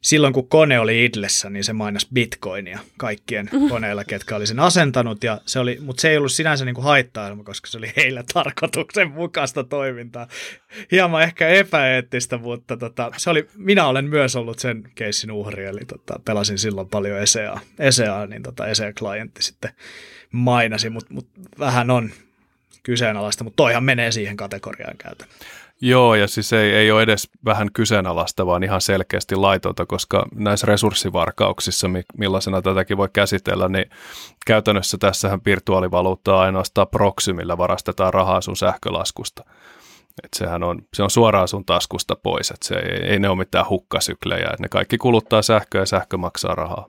silloin kun kone oli idlessä, niin se mainasi bitcoinia kaikkien mm-hmm. koneilla, ketkä oli sen asentanut, ja se oli, mutta se ei ollut sinänsä niin haittailma, koska se oli heillä tarkoituksen mukaista toimintaa. Hieman ehkä epäeettistä, mutta tota, se oli, minä olen myös ollut sen keissin uhri, eli tota, pelasin silloin paljon ESEA, ESEA niin tota, ESEA-klientti sitten mainasi, mutta mut vähän on kyseenalaista, mutta toihan menee siihen kategoriaan käytännössä. Joo, ja siis ei, ei ole edes vähän kyseenalaista, vaan ihan selkeästi laitonta, koska näissä resurssivarkauksissa, millaisena tätäkin voi käsitellä, niin käytännössä tässähän virtuaalivaluutta on ainoastaan proxy, millä varastetaan rahaa sun sähkölaskusta. Et sehän on, se on suoraan sun taskusta pois, että se ei, ei ne ole mitään hukkasyklejä, että ne kaikki kuluttaa sähköä ja sähkö maksaa rahaa.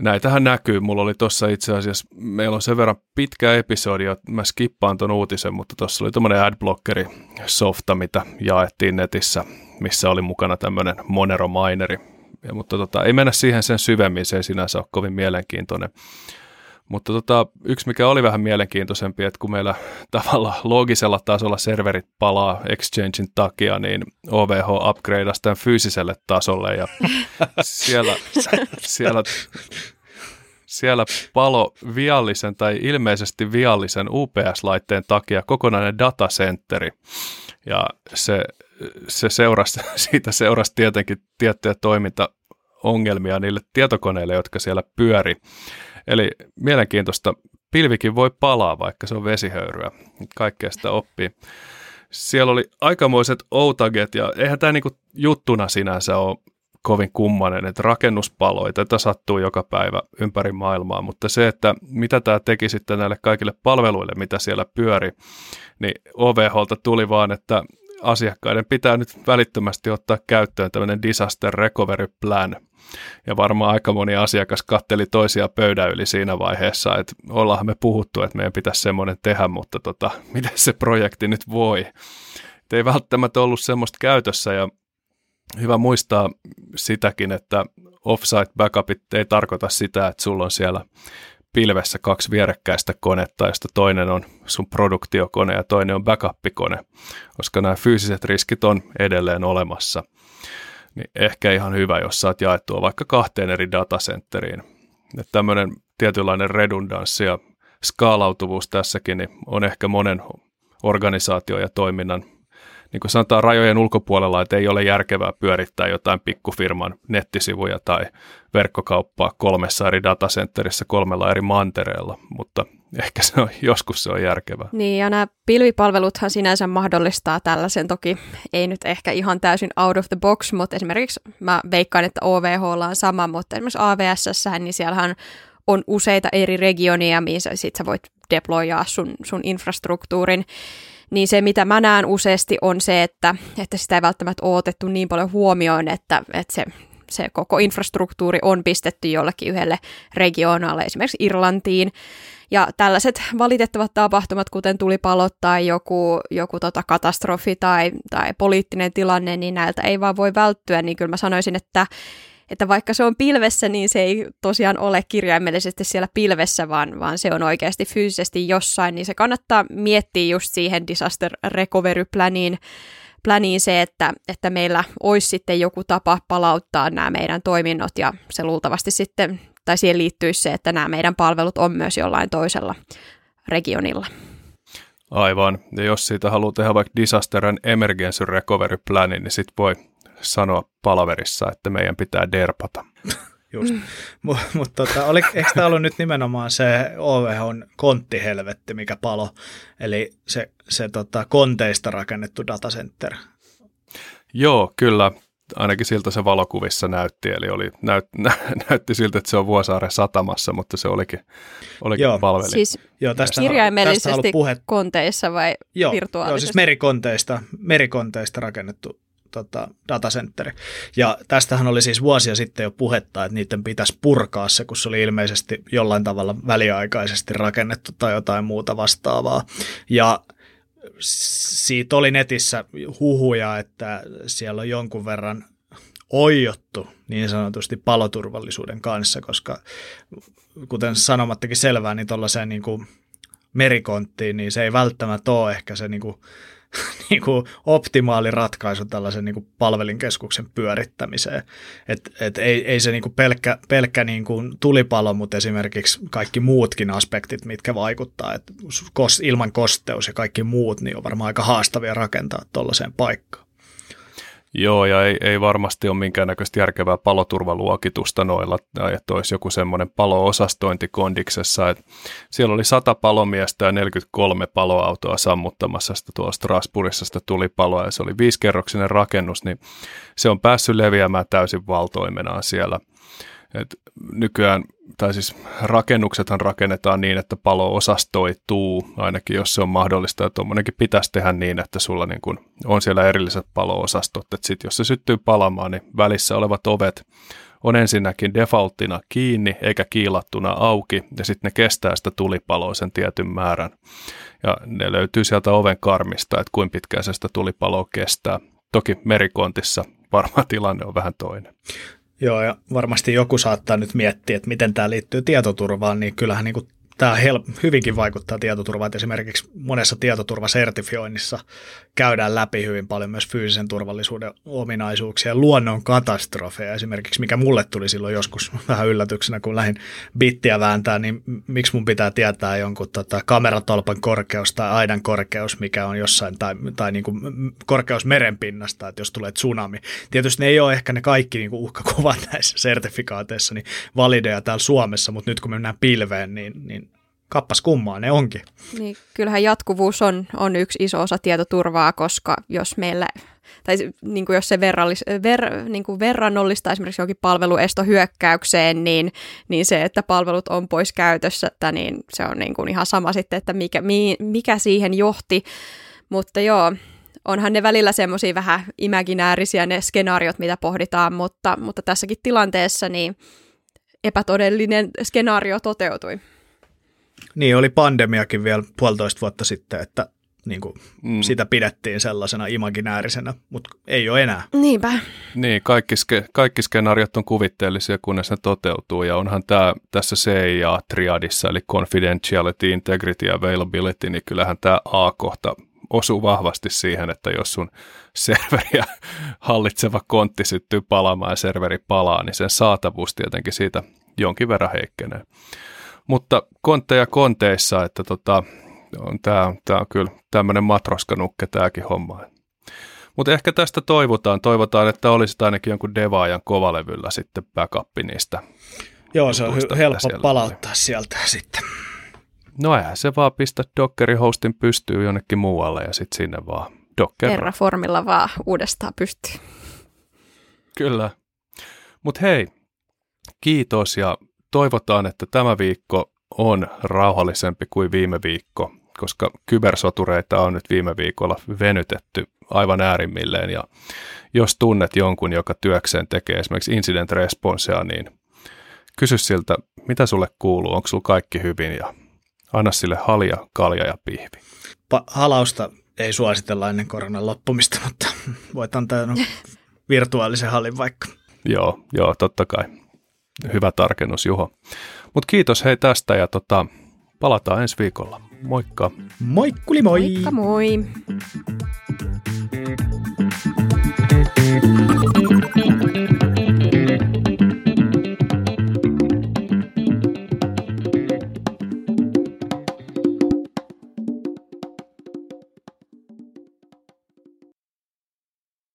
Näitähän näkyy. Mulla oli tuossa itse asiassa, meillä on sen verran pitkä episodi, että mä skippaan ton uutisen, mutta tuossa oli tämmöinen adblockeri softa, mitä jaettiin netissä, missä oli mukana tämmöinen Monero Mineri. Ja, mutta tota, ei mennä siihen sen syvemmin, se ei sinänsä ole kovin mielenkiintoinen. Mutta tota, yksi, mikä oli vähän mielenkiintoisempi, että kun meillä tavalla loogisella tasolla serverit palaa Exchangein takia, niin OVH upgradeasi tämän fyysiselle tasolle ja siellä, siellä, siellä palo viallisen tai ilmeisesti viallisen UPS-laitteen takia kokonainen datacenteri. Ja se, se seurasi, siitä seurasi tietenkin tiettyjä toimintaongelmia niille tietokoneille, jotka siellä pyöri. Eli mielenkiintoista, pilvikin voi palaa, vaikka se on vesihöyryä. Kaikkea sitä oppii. Siellä oli aikamoiset outaget, ja eihän tämä niinku juttuna sinänsä ole kovin kummanen, että rakennuspaloita, tätä sattuu joka päivä ympäri maailmaa, mutta se, että mitä tämä teki sitten näille kaikille palveluille, mitä siellä pyöri, niin OVHlta tuli vaan, että asiakkaiden pitää nyt välittömästi ottaa käyttöön tämmöinen disaster recovery plan. Ja varmaan aika moni asiakas katteli toisia pöydän yli siinä vaiheessa, että ollaan me puhuttu, että meidän pitäisi semmoinen tehdä, mutta tota, miten se projekti nyt voi. Et ei välttämättä ollut semmoista käytössä ja hyvä muistaa sitäkin, että offsite backupit ei tarkoita sitä, että sulla on siellä pilvessä kaksi vierekkäistä konetta, josta toinen on sun produktiokone ja toinen on backup-kone, koska nämä fyysiset riskit on edelleen olemassa. Niin ehkä ihan hyvä, jos saat jaettua vaikka kahteen eri datacenteriin. Että tämmöinen tietynlainen redundanssi ja skaalautuvuus tässäkin niin on ehkä monen organisaatio ja toiminnan niin kuin sanotaan rajojen ulkopuolella, että ei ole järkevää pyörittää jotain pikkufirman nettisivuja tai verkkokauppaa kolmessa eri datacenterissä kolmella eri mantereella, mutta ehkä se on, joskus se on järkevää. Niin, ja nämä pilvipalveluthan sinänsä mahdollistaa tällaisen, toki ei nyt ehkä ihan täysin out of the box, mutta esimerkiksi mä veikkaan, että OVH on sama, mutta esimerkiksi AVS, niin siellähän on useita eri regionia, missä sit sä voit deployaa sun, sun infrastruktuurin, niin se, mitä mä näen useasti, on se, että, että sitä ei välttämättä ole otettu niin paljon huomioon, että, että se, se koko infrastruktuuri on pistetty jollekin yhdelle regionaalle, esimerkiksi Irlantiin. Ja tällaiset valitettavat tapahtumat, kuten tulipalot tai joku, joku tota katastrofi tai, tai poliittinen tilanne, niin näiltä ei vaan voi välttyä, niin kyllä mä sanoisin, että että vaikka se on pilvessä, niin se ei tosiaan ole kirjaimellisesti siellä pilvessä, vaan, vaan se on oikeasti fyysisesti jossain, niin se kannattaa miettiä just siihen disaster recovery planiin, planiin se, että, että meillä olisi sitten joku tapa palauttaa nämä meidän toiminnot ja se luultavasti sitten, tai siihen liittyisi se, että nämä meidän palvelut on myös jollain toisella regionilla. Aivan. Ja jos siitä haluaa tehdä vaikka Disaster and Emergency Recovery Planin, niin sitten voi sanoa palaverissa, että meidän pitää derpata. Just. Mutta mut, tota, oli, eikö tämä ollut nyt nimenomaan se OVHn konttihelvetti, mikä palo, eli se, se tota, konteista rakennettu datacenter? Joo, kyllä. Ainakin siltä se valokuvissa näytti, eli oli, näyt, nä, näytti siltä, että se on Vuosaaren satamassa, mutta se olikin, olikin joo, palveli. Siis joo, tästä, kirjaimellisesti tästä puhe... konteissa vai joo, virtuaalisesti? Joo, siis merikonteista, merikonteista rakennettu tota, datacenteri. Ja tästähän oli siis vuosia sitten jo puhetta, että niiden pitäisi purkaa se, kun se oli ilmeisesti jollain tavalla väliaikaisesti rakennettu tai jotain muuta vastaavaa. Ja siitä oli netissä huhuja, että siellä on jonkun verran oijottu niin sanotusti paloturvallisuuden kanssa, koska kuten sanomattakin selvää, niin tuollaiseen niin kuin merikonttiin, niin se ei välttämättä ole ehkä se niin kuin niin kuin optimaali ratkaisu tällaisen niin kuin palvelinkeskuksen pyörittämiseen. Et, et ei, ei se niin kuin pelkkä, pelkkä niin kuin tulipalo, mutta esimerkiksi kaikki muutkin aspektit, mitkä vaikuttaa. Et kos, ilman kosteus ja kaikki muut, niin on varmaan aika haastavia rakentaa tuollaiseen paikkaan. Joo, ja ei, ei varmasti ole minkäännäköistä järkevää paloturvaluokitusta noilla, että olisi joku semmoinen palo-osastointi kondiksessa. Että siellä oli 100 palomiestä ja 43 paloautoa sammuttamassa sitä tuolla Strasbourgissa sitä tulipaloa, ja se oli viisikerroksinen rakennus, niin se on päässyt leviämään täysin valtoimenaan siellä. Et nykyään, tai siis rakennuksethan rakennetaan niin, että palo osastoituu, ainakin jos se on mahdollista, ja tuommoinenkin pitäisi tehdä niin, että sulla niin kun on siellä erilliset palo-osastot, että sitten jos se syttyy palamaan, niin välissä olevat ovet on ensinnäkin defaulttina kiinni eikä kiilattuna auki, ja sitten ne kestää sitä tulipaloa sen tietyn määrän. Ja ne löytyy sieltä oven karmista, että kuinka pitkään se sitä tulipaloa kestää. Toki merikontissa varmaan tilanne on vähän toinen. Joo, ja varmasti joku saattaa nyt miettiä, että miten tämä liittyy tietoturvaan, niin kyllähän niin kuin tämä hel- hyvinkin vaikuttaa tietoturvaan. Esimerkiksi monessa tietoturvasertifioinnissa käydään läpi hyvin paljon myös fyysisen turvallisuuden ominaisuuksia, luonnon katastrofeja esimerkiksi, mikä mulle tuli silloin joskus vähän yllätyksenä, kun lähdin bittiä vääntää, niin miksi mun pitää tietää jonkun tota, kameratolpan korkeus tai aidan korkeus, mikä on jossain, tai, tai niin kuin korkeus merenpinnasta, että jos tulee tsunami. Tietysti ne ei ole ehkä ne kaikki niin kuin uhkakuvat näissä sertifikaateissa niin valideja täällä Suomessa, mutta nyt kun me mennään pilveen, niin, niin kappas kummaa ne onkin. Niin, kyllähän jatkuvuus on, on yksi iso osa tietoturvaa, koska jos meillä, tai niin kuin jos se verrallis, ver, niin kuin verrannollista esimerkiksi jokin palveluestohyökkäykseen, niin, niin se, että palvelut on pois käytössä, että niin se on niin kuin ihan sama sitten, että mikä, mikä siihen johti. Mutta joo, onhan ne välillä semmoisia vähän imaginäärisiä ne skenaariot, mitä pohditaan, mutta, mutta tässäkin tilanteessa niin epätodellinen skenaario toteutui. Niin, oli pandemiakin vielä puolitoista vuotta sitten, että niin kuin mm. sitä pidettiin sellaisena imaginäärisenä, mutta ei ole enää. Niinpä. Niin, kaikki, ske, kaikki skenaariot on kuvitteellisia, kunnes ne toteutuu, ja onhan tämä tässä CIA-triadissa, eli confidentiality, integrity ja availability, niin kyllähän tämä A-kohta osuu vahvasti siihen, että jos sun serveriä hallitseva kontti syttyy palaamaan ja serveri palaa, niin sen saatavuus tietenkin siitä jonkin verran heikkenee. Mutta kontteja konteissa, että tota, on, tämä, tämä on kyllä tämmöinen matroskanukke tämäkin homma. Mutta ehkä tästä toivotaan, toivotaan, että olisi ainakin jonkun devaajan kovalevyllä sitten backup niistä. Joo, se on hy- helppo palauttaa oli. sieltä sitten. No eihän se vaan pistä Dockerin hostin pystyy jonnekin muualle ja sitten sinne vaan Docker. Terraformilla vaan uudestaan pystyy. Kyllä. Mutta hei, kiitos ja toivotaan, että tämä viikko on rauhallisempi kuin viime viikko koska kybersotureita on nyt viime viikolla venytetty aivan äärimmilleen ja jos tunnet jonkun, joka työkseen tekee esimerkiksi incident responsea, niin kysy siltä, mitä sulle kuuluu, onko sulla kaikki hyvin ja anna sille halja, kalja ja pihvi. Pa- halausta ei suositella ennen koronan loppumista, mutta voit antaa no, virtuaalisen hallin vaikka. Joo, joo, totta kai. Hyvä tarkennus, Juho. Mutta kiitos hei tästä ja tota, palataan ensi viikolla. Moikka. Moikkuli moi. Moikka moi. Thank you.